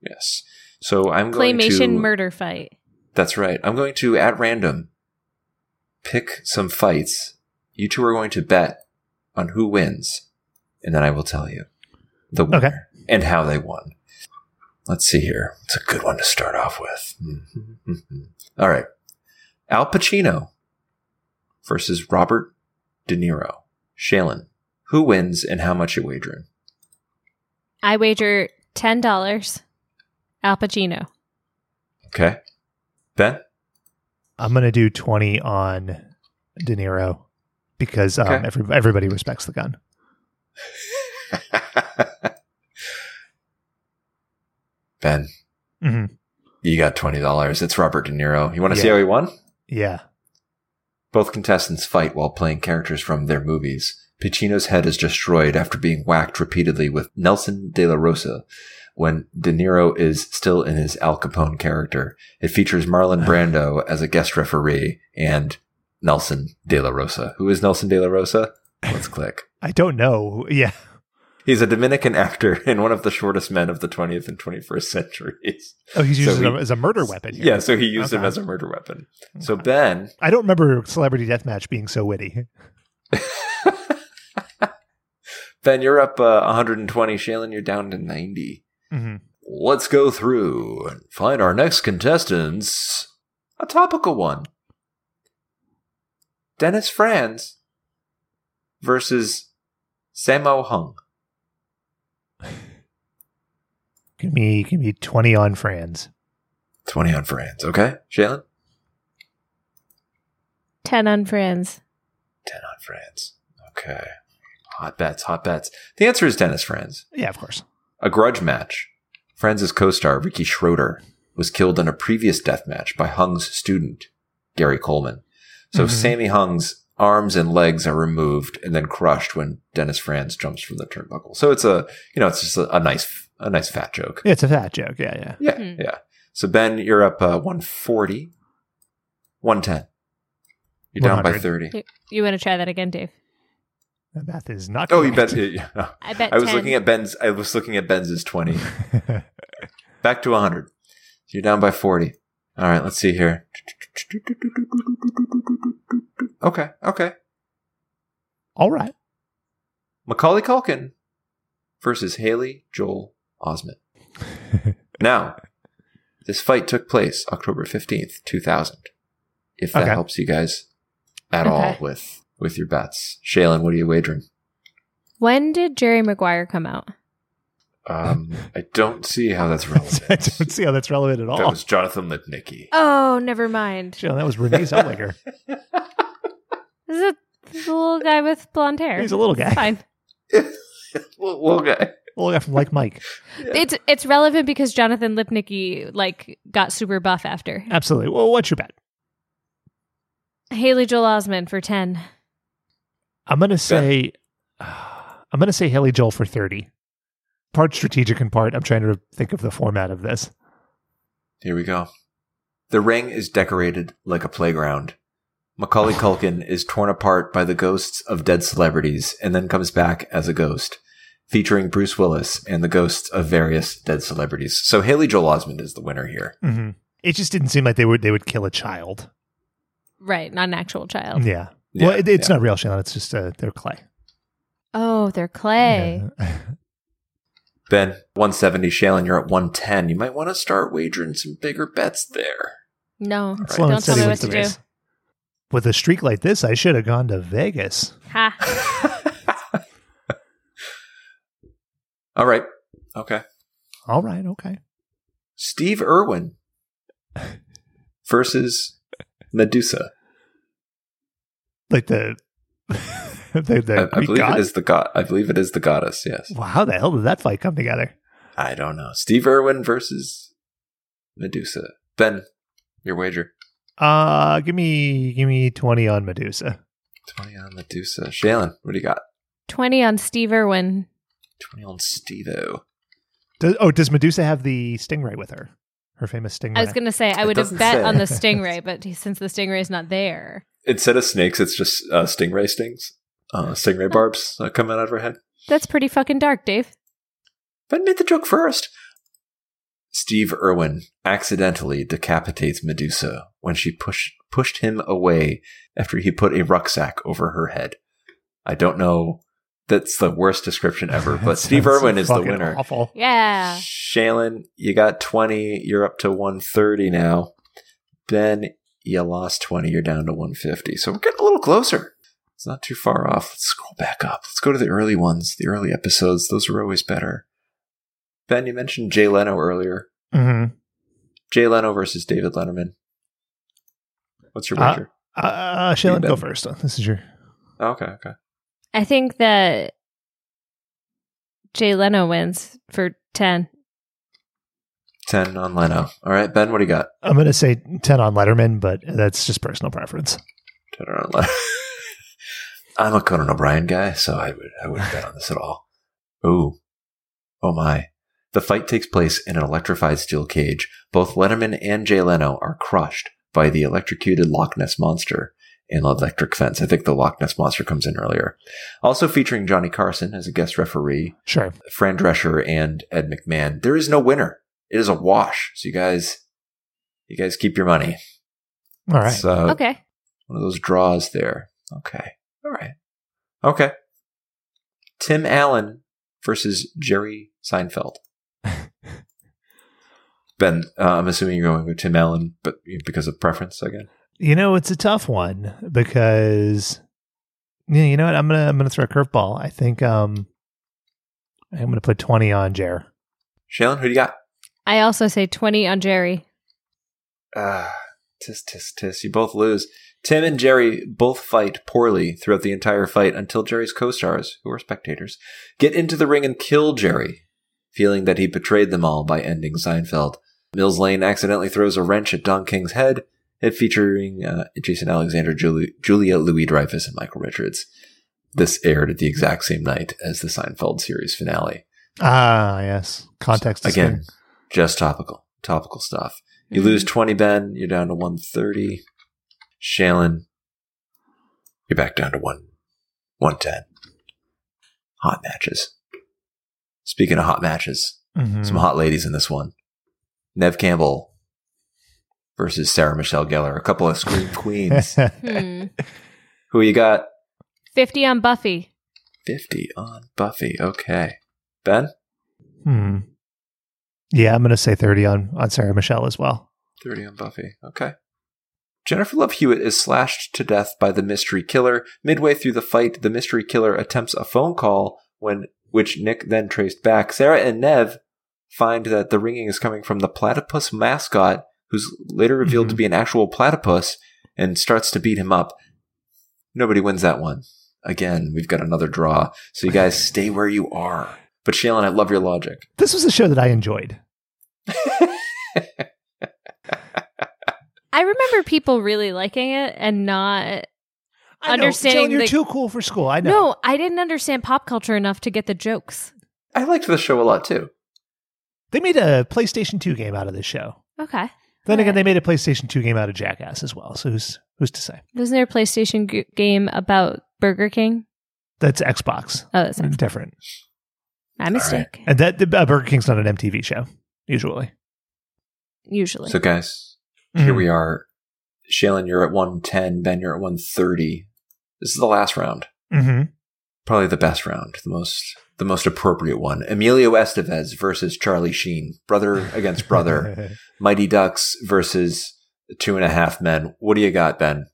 Yes. So I'm going Claymation to. murder fight. That's right. I'm going to, at random, pick some fights. You two are going to bet on who wins, and then I will tell you the winner Okay. and how they won. Let's see here. It's a good one to start off with. Mhm. All right. Al Pacino versus Robert De Niro. Shaylin, who wins and how much you wagering? I wager $10. Al Pacino. Okay. Ben? I'm gonna do twenty on De Niro because um, Okay. every, everybody respects the gun. Ben, hmm you got $20. It's Robert De Niro. You want to see how he won? Yeah. Both contestants fight while playing characters from their movies. Pacino's head is destroyed after being whacked repeatedly with Nelson de la Rosa when De Niro is still in his Al Capone character. It features Marlon Brando as a guest referee and Nelson de la Rosa. Who is Nelson de la Rosa? Let's click. I don't know. Yeah. He's a Dominican actor and one of the shortest men of the 20th and 21st centuries. Oh, he's So using he- him as a murder weapon. Here. Yeah, so he used him as a murder weapon. So Ben, I don't remember Celebrity Deathmatch being so witty. Ben, you're up uh, 120. Shaylin, you're down to 90. Mhm. Let's go through and find our next contestants. A topical one. Dennis Franz versus Sammo Hung. Give me, give me twenty on Franz. 20 on Franz, okay? Shaylin? 10 on Franz. 10 on Franz. Okay. Hot bets, hot bets. The answer is Dennis Franz. Yeah, of course. A grudge match. Franz's co-star, Ricky Schroder, was killed in a previous death match by Hung's student, Gary Coleman. So Mhm. Sammy Hung's arms and legs are removed and then crushed when Dennis Franz jumps from the turnbuckle. So it's a, you know, it's just a, a nice, a nice fat joke. It's a fat joke. Yeah, yeah. Yeah, yeah. So Ben, you're up uh, 140, 110. You're down by 30. You, you want to try that again, Dave? The math is not. Oh, you bet. correct. yeah. I bet I was 10. looking at Ben's. I was looking at Ben's is twenty. Back to hundred. You're down by forty. All right. Let's see here. Okay. Okay. All right. Macaulay Culkin versus Haley Joel Osment. now, this fight took place October fifteenth, two thousand. If that Okay. helps you guys at all with with your bets, Shaylin, what are you wagering? When did Jerry Maguire come out? Um, I don't see how that's relevant. I don't see how that's relevant at all. That was Jonathan Lipnicki. Oh, never mind. Sure, that was Renee Zellweger. This is a, this is a little guy with blonde hair. He's a little guy. It's fine. Little little guy. little guy from like Mike. It's it's relevant because Jonathan Lipnicki like got super buff after. Absolutely. Well, what's your bet? Haley Joel Osment for ten. I'm gonna say, I'm gonna say Haley Joel for thirty. Part strategic and part I'm trying to think of the format of this. Here we go. The ring is decorated like a playground. Macaulay Culkin is torn apart by the ghosts of dead celebrities and then comes back as a ghost, featuring Bruce Willis and the ghosts of various dead celebrities. So Haley Joel Osment is the winner here. hmm It just didn't seem like they would they would kill a child. Right, not an actual child. Yeah. Yeah, well, it, it's yeah. not real, Shannon. It's just uh, they're clay. Oh, they're clay. Ben, 170. Shaylin, you're at 110. You might want to start wagering some bigger bets there. No, Slow and don't tell me what to do. race. With a streak like this, I should have gone to Vegas. Ha. All right. Okay. All right, okay. Steve Irwin versus Medusa. Like the the, the I, I believe god? it is the god. I believe it is the goddess. Yes. Wow, how the hell did that fight come together? I don't know. Steve Irwin versus Medusa. Ben, your wager. Uh give me give me twenty on Medusa. 20 on Medusa. Shaylin, what do you got? Twenty on Steve Irwin. 20 on Steve-O. Does, oh, does Medusa have the stingray with her? Her famous stingray. I was gonna say I It would have bet say. on the stingray, but since the stingray is not there, Instead of snakes, it's just uh, stingray stings. Uh, stingray barbs uh, coming out of her head. that's pretty fucking dark, Dave. Ben made the joke first. Steve Irwin accidentally decapitates Medusa when she push, pushed him away after he put a rucksack over her head. I don't know. That's the worst description ever, but Steve Irwin is the winner. Awful. Yeah. Shaylin, you got 20. You're up to 130 now. Ben, you lost 20. You're down to 150. So we're getting a little closer. It's not too far off. Let's scroll back up. Let's go to the early ones, the early episodes. Those are always better. Ben, you mentioned Jay Leno earlier. Mm-hmm. Jay Leno versus David Letterman. What's your Uh, wager? Uh, Shaylin, bet. go first. This is your. Oh, okay, okay. I think that Jay Leno wins for ten. 10 on Leno. All right, Ben, what do you got? I'm going to say 10 on Letterman, but that's just personal preference. 10 on Leno. I'm a Conan O'Brien guy, so I would I wouldn't bet on this at all. Ooh, oh my! The fight takes place in an electrified steel cage. Both Letterman and Jay Leno are crushed by the electrocuted Loch Ness monster in the electric fence. I think the Loch Ness monster comes in earlier. Also featuring Johnny Carson as a guest referee, Sure. Fran Drescher and Ed McMahon. There is no winner. It is a wash. So you guys, you guys keep your money. All right. So Okay. one of those draws there. Okay. All right. Okay. Tim Allen versus Jerry Seinfeld. Ben, uh, I'm assuming you're going with Tim Allen, but because of preference again. You know, it's a tough one because yeah, you know what? I'm gonna I'm gonna throw a curveball. I think um I'm gonna put twenty on Jer. Shaylin, who do you got? I also say 20 on Jerry. Ah, tis, tis, tis. You both lose. Tim and Jerry both fight poorly throughout the entire fight until Jerry's co stars, who are spectators, get into the ring and kill Jerry, feeling that he betrayed them all by ending Seinfeld. Mills Lane accidentally throws a wrench at Don King's head, it featuring uh, Jason Alexander, Julie, Julia Louis Dreyfus, and Michael Richards. This aired at the exact same night as the Seinfeld series finale. Ah, yes. Context is Again, just topical, topical stuff. You lose 20, Ben. You're down to 130. Shailen, you're back down to one, 110. Hot matches. Speaking of hot matches, Mhm. some hot ladies in this one. Neve Campbell versus Sarah Michelle Gellar. A couple of scream queens. Hmm. Who you got? 50 on Buffy. 50 on Buffy. Okay. Ben? Hmm. Yeah, I'm gonna say thirty on on Sarah Michelle as well. 30 on Buffy. Okay. Jennifer Love Hewitt is slashed to death by the mystery killer. Midway through the fight, the mystery killer attempts a phone call when which Nick then traced back. Sarah and Neve find that the ringing is coming from the platypus mascot, who's later revealed to mm-hmm. be an actual platypus, and starts to beat him up. Nobody wins that one. Again, we've got another draw. So you guys stay where you are. But Shailen, I love your logic. This was a show that I enjoyed. I remember people really liking it and not I know, understanding Joan, you're the- too cool for school. I know. No, I didn't understand pop culture enough to get the jokes. I liked the show a lot too. They made a PlayStation 2 game out of this show. Okay. Then again, they made a PlayStation 2 game out of Jackass as well. So who's who's to say? Wasn't there a PlayStation g- game about Burger King? That's Xbox. Oh, that's Xbox. different. My mistake. And that the, uh, Burger King's not an MTV show usually. Usually. So, guys, here Mhm. we are. Shailen, you're at 110. Ben, you're at 130. This is the last round. Mm-hmm. Probably the best round, the most the most appropriate one. Emilio Estevez versus Charlie Sheen, brother against brother. Mighty Ducks versus Two and a Half Men. What do you got, Ben?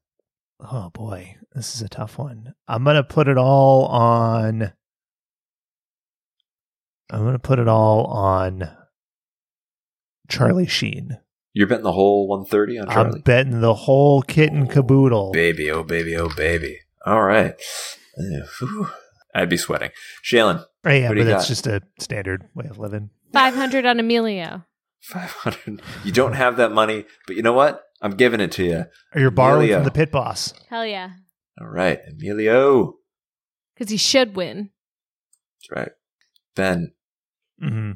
Oh boy, this is a tough one. I'm gonna put it all on. I'm gonna put it all on Charlie Sheen. You're betting the whole 130 on Charlie. I'm betting the whole kit and caboodle. baby, oh baby, oh baby. All right. Uh, whew. I'd be sweating. Shailen, Right, yeah, what do but you that's got? just a standard way of living. 500 on Emilio. 500. You don't have that money, but you know what? I'm giving it to you. Or you're borrowing Emilio. from the pit boss. Hell yeah. All right, Emilio. Because he should win. That's right. Ben, Mm-hmm.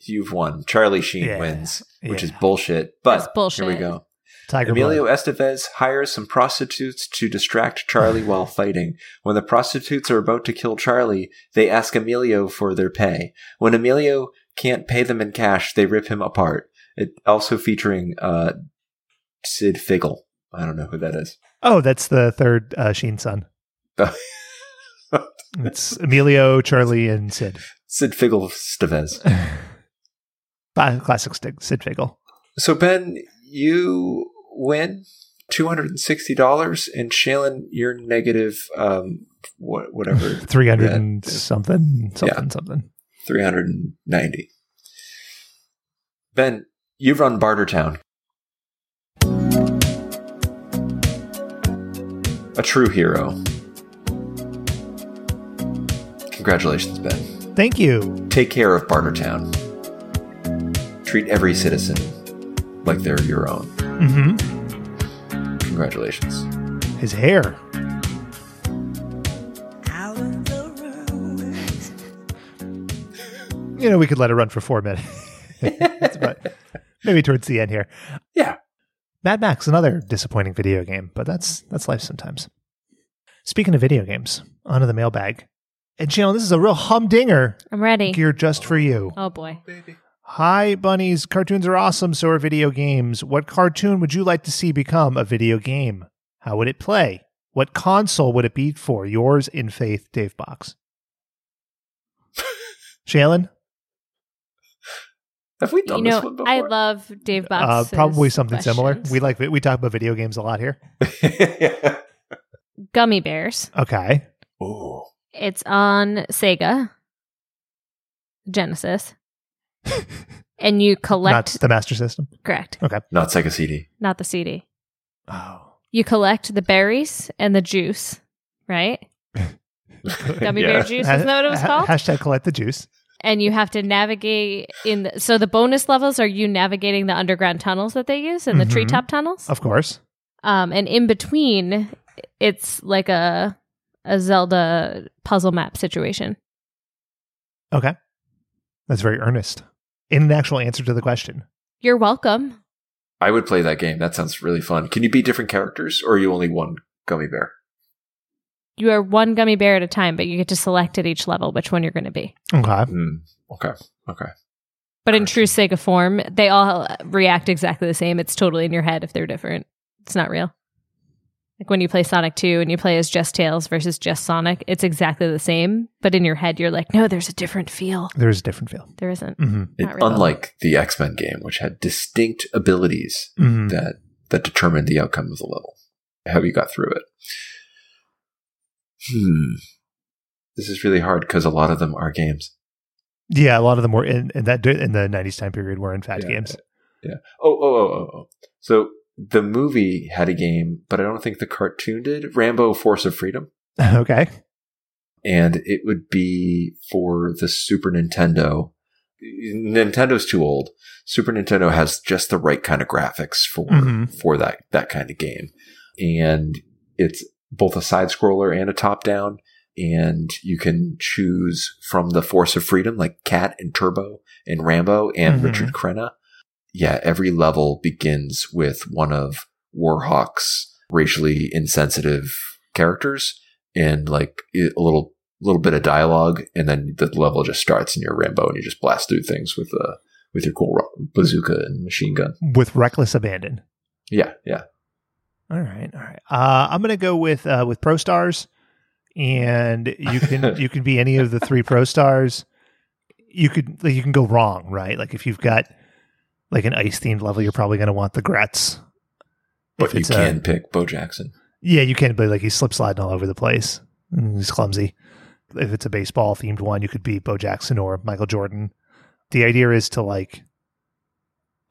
you've won. Charlie Sheen Yeah, wins, which yeah. is bullshit. But bullshit. here we go. Tiger Emilio Blood. Estevez hires some prostitutes to distract Charlie while fighting. When the prostitutes are about to kill Charlie, they ask Emilio for their pay. When Emilio can't pay them in cash, they rip him apart. It also featuring uh, Sid Figgle. I don't know who that is. Oh, that's the third uh, Sheen son. It's Emilio, Charlie, and Sid. Sid Figgle Stevez. Classic Sid Sid Figgle. So Ben, you win two hundred and sixty dollars, and Shailen, you're negative um, what whatever Three hundred and something, something, Yeah. something. three hundred and ninety. Ben, you've run Bartertown. A true hero. Congratulations, Ben. Thank you. Take care of Bartertown. Treat every citizen like they're your own. Mm-hmm. Congratulations. His hair. you know, we could let it run for four minutes. but maybe towards the end here. Yeah. Mad Max, another disappointing video game, but that's that's life sometimes. Speaking of video games, onto the mailbag. And channel, this is a real humdinger. I'm ready. Gear just for you. Oh boy. Baby. Hi, bunnies. Cartoons are awesome, so are video games. What cartoon would you like to see become a video game? How would it play? What console would it be for? Yours in faith, Dave Box. Shailen? Have we done You this know, one before? I love Dave Uh, probably something similar. We like we talk about video games a lot here. Gummi Bears. Okay. Ooh. It's on Sega, Genesis, and you Not collect. the Master System. correct, Okay. Not Sega CD. not the CD. Oh. You collect the berries and the juice, right? Gummy Yeah. bear juice. Isn't that what it was called? Hashtag collect the juice. and you have to navigate in. The, so the bonus levels are you navigating the underground tunnels that they use and the Mhm. treetop tunnels. Of course. Um, and in between, it's like a a Zelda puzzle map situation. Okay. That's very earnest. In an actual answer to the question. You're welcome. I would play that game. That sounds really fun. Can you be different characters, or are you only one gummy bear? You are one gummy bear at a time, but you get to select at each level which one you're going to be. Okay. Hmm. Okay. Okay. But in true Sega form, they all react exactly the same. It's totally in your head if they're different. It's not real. Like when you play Sonic 2 and you play as just Tails versus just Sonic, it's exactly the same. But in your head, you're like, no, there's a different feel. There's a different feel. There isn't. Mhm. It- really. unlike the X Men game, which had distinct abilities Mhm. that that determined the outcome of the level. How you got through it. Hmm. This is really hard because a lot of them are games. Yeah, a lot of them were in, in that in the '90s time period were in fact Yeah. games. Yeah. Oh, oh, oh, oh, oh. So the movie had a game, but I don't think the cartoon did. Rambo: Force of Freedom, okay. and it would be for the Super Nintendo. Nintendo's too old. Super Nintendo has just the right kind of graphics for Mhm. for that that kind of game, and it's both a side scroller and a top down. And you can choose from the Force of Freedom, like Kat and Turbo and Rambo and Mhm. Richard Crenna. Yeah, every level begins with one of Warhawk's racially insensitive characters and like a little little bit of dialogue, and then the level just starts and you're Rambo and you just blast through things with uh with your cool bazooka and machine gun. With reckless abandon. Yeah, yeah. All right, all right. Uh, I'm gonna go with uh, with Pro Stars, and you can you can be any of the three Pro Stars. You could like, you can go wrong, right? Like if you've got like an ice themed level, you're probably gonna want the Gretz. But you it's a- can pick Bo Jackson. Yeah, you can, but like he's slip sliding all over the place. Mm, He's clumsy. If it's a baseball themed one, you could be Bo Jackson or Michael Jordan. The idea is to like,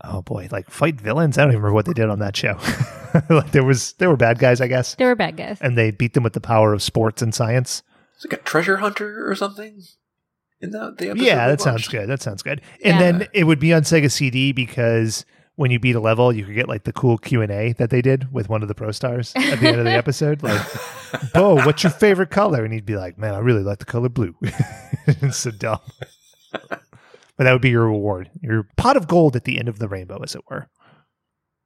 oh boy, like fight villains. I don't even remember what they did on that show. like there was there were bad guys, I guess, They were bad guys. and they beat them with the power of sports and science. It's like a treasure hunter or something. In the, the yeah, we that sounds good. That sounds good. And Yeah. then it would be on Sega CD because when you beat a level, you could get like the cool Q and A that they did with one of the pro stars at the end of the episode. Like, Bo, what's your favorite color? And he'd be like, Man, I really like the color blue. it's so dumb. but that would be your reward, your pot of gold at the end of the rainbow, as it were.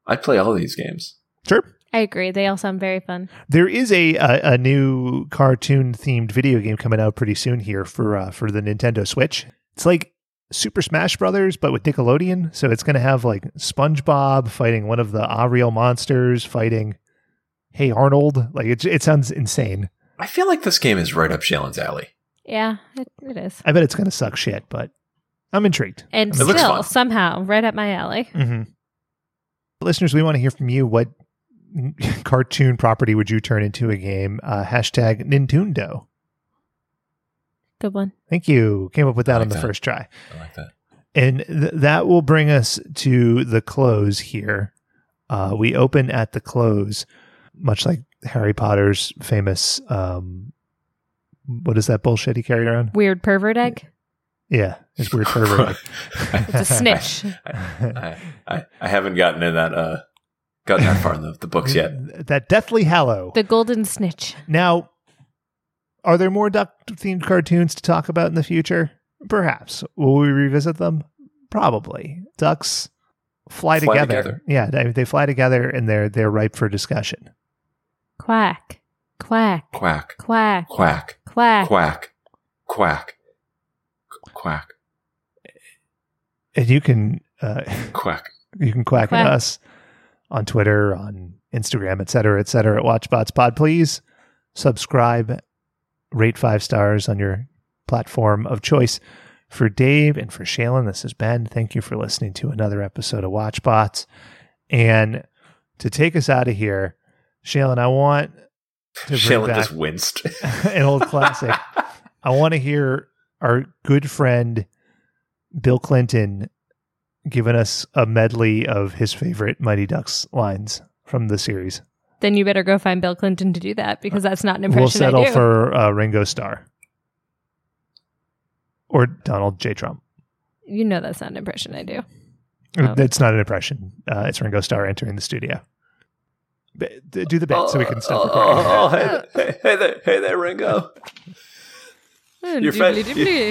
I'd play all these games. Sure. I agree. They all sound very fun. There is a a, a new cartoon themed video game coming out pretty soon here for uh, for the Nintendo Switch. It's like Super Smash Brothers, but with Nickelodeon. So it's going to have like SpongeBob fighting one of the Ariel monsters, fighting Hey Arnold. Like it, it sounds insane. I feel like this game is right up Shalen's alley. Yeah, it, it is. I bet it's going to suck shit, but I'm intrigued. And It still, somehow, right up my alley. Mm-hmm. Listeners, we want to hear from you. What cartoon property would you turn into a game? Uh, hashtag Nintendo. Good one. Thank you. Came up with that like on the that. first try. I like that. And th- that will bring us to the close here. Uh, we open at the close, much like Harry Potter's famous. Um, what is that bullshit he carried around? Weird pervert egg. Yeah, it's weird pervert. It's a snitch. I, I, I haven't gotten in that uh gotten that far in the, the books yet. that Deathly Hallow. The golden snitch. Now, are there more duck themed cartoons to talk about in the future? Perhaps. Will we revisit them? Probably. Ducks fly, Fly together. together. Yeah, they, they fly together and they're they're ripe for discussion. Quack. Quack. Quack. Quack. Quack. Quack. Quack. Quack. Quack. And you can uh, Quack. you can quack, Quack. at us on Twitter, on Instagram, et cetera, et cetera, at WatchBotsPod. Please subscribe, rate five stars on your platform of choice. For Dave and for Shaylin, this is Ben. Thank you for listening to another episode of WatchBots. And to take us out of here, Shaylin, I want to Shailen just winced. an old classic. I want to hear our good friend Bill Clinton giving us a medley of his favorite Mighty Ducks lines from the series. Then you better go find Bill Clinton to do that because that's not an impression. We'll impression settle I do. for uh, Ringo Starr or Donald J. Trump. you know that's not an impression I do. Oh. It's not an impression. Uh, it's Ringo Starr entering the studio. Do the bit so we can stop recording. Oh, hey, hey, hey there, hey there, Ringo. Hmm, Your, fa- dibbly your, dibbly.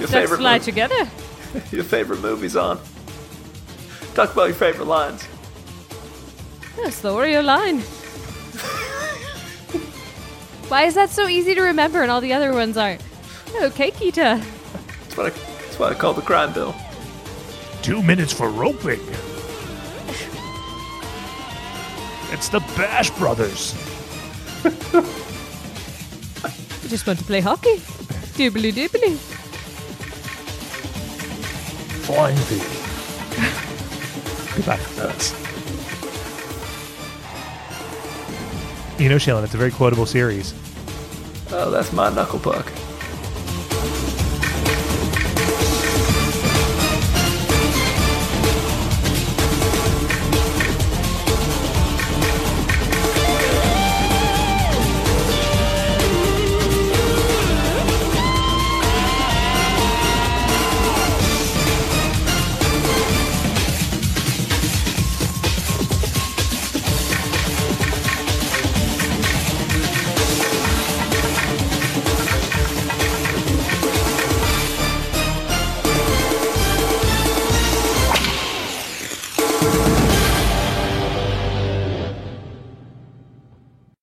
your Ducks favorite fly mo- together. your favorite movie's on. Talk about your favorite lines. Oh, slower your line. Why is that so easy to remember and all the other ones aren't? Oh, okay, Kita. That's what I, that's what I call the crime bill. Two minutes for roping. It's the Bash Brothers. I just want to play hockey. Dibbly dibbly. Flying because. You know, Shailen, it's a very quotable series. Oh, that's my knuckle puck.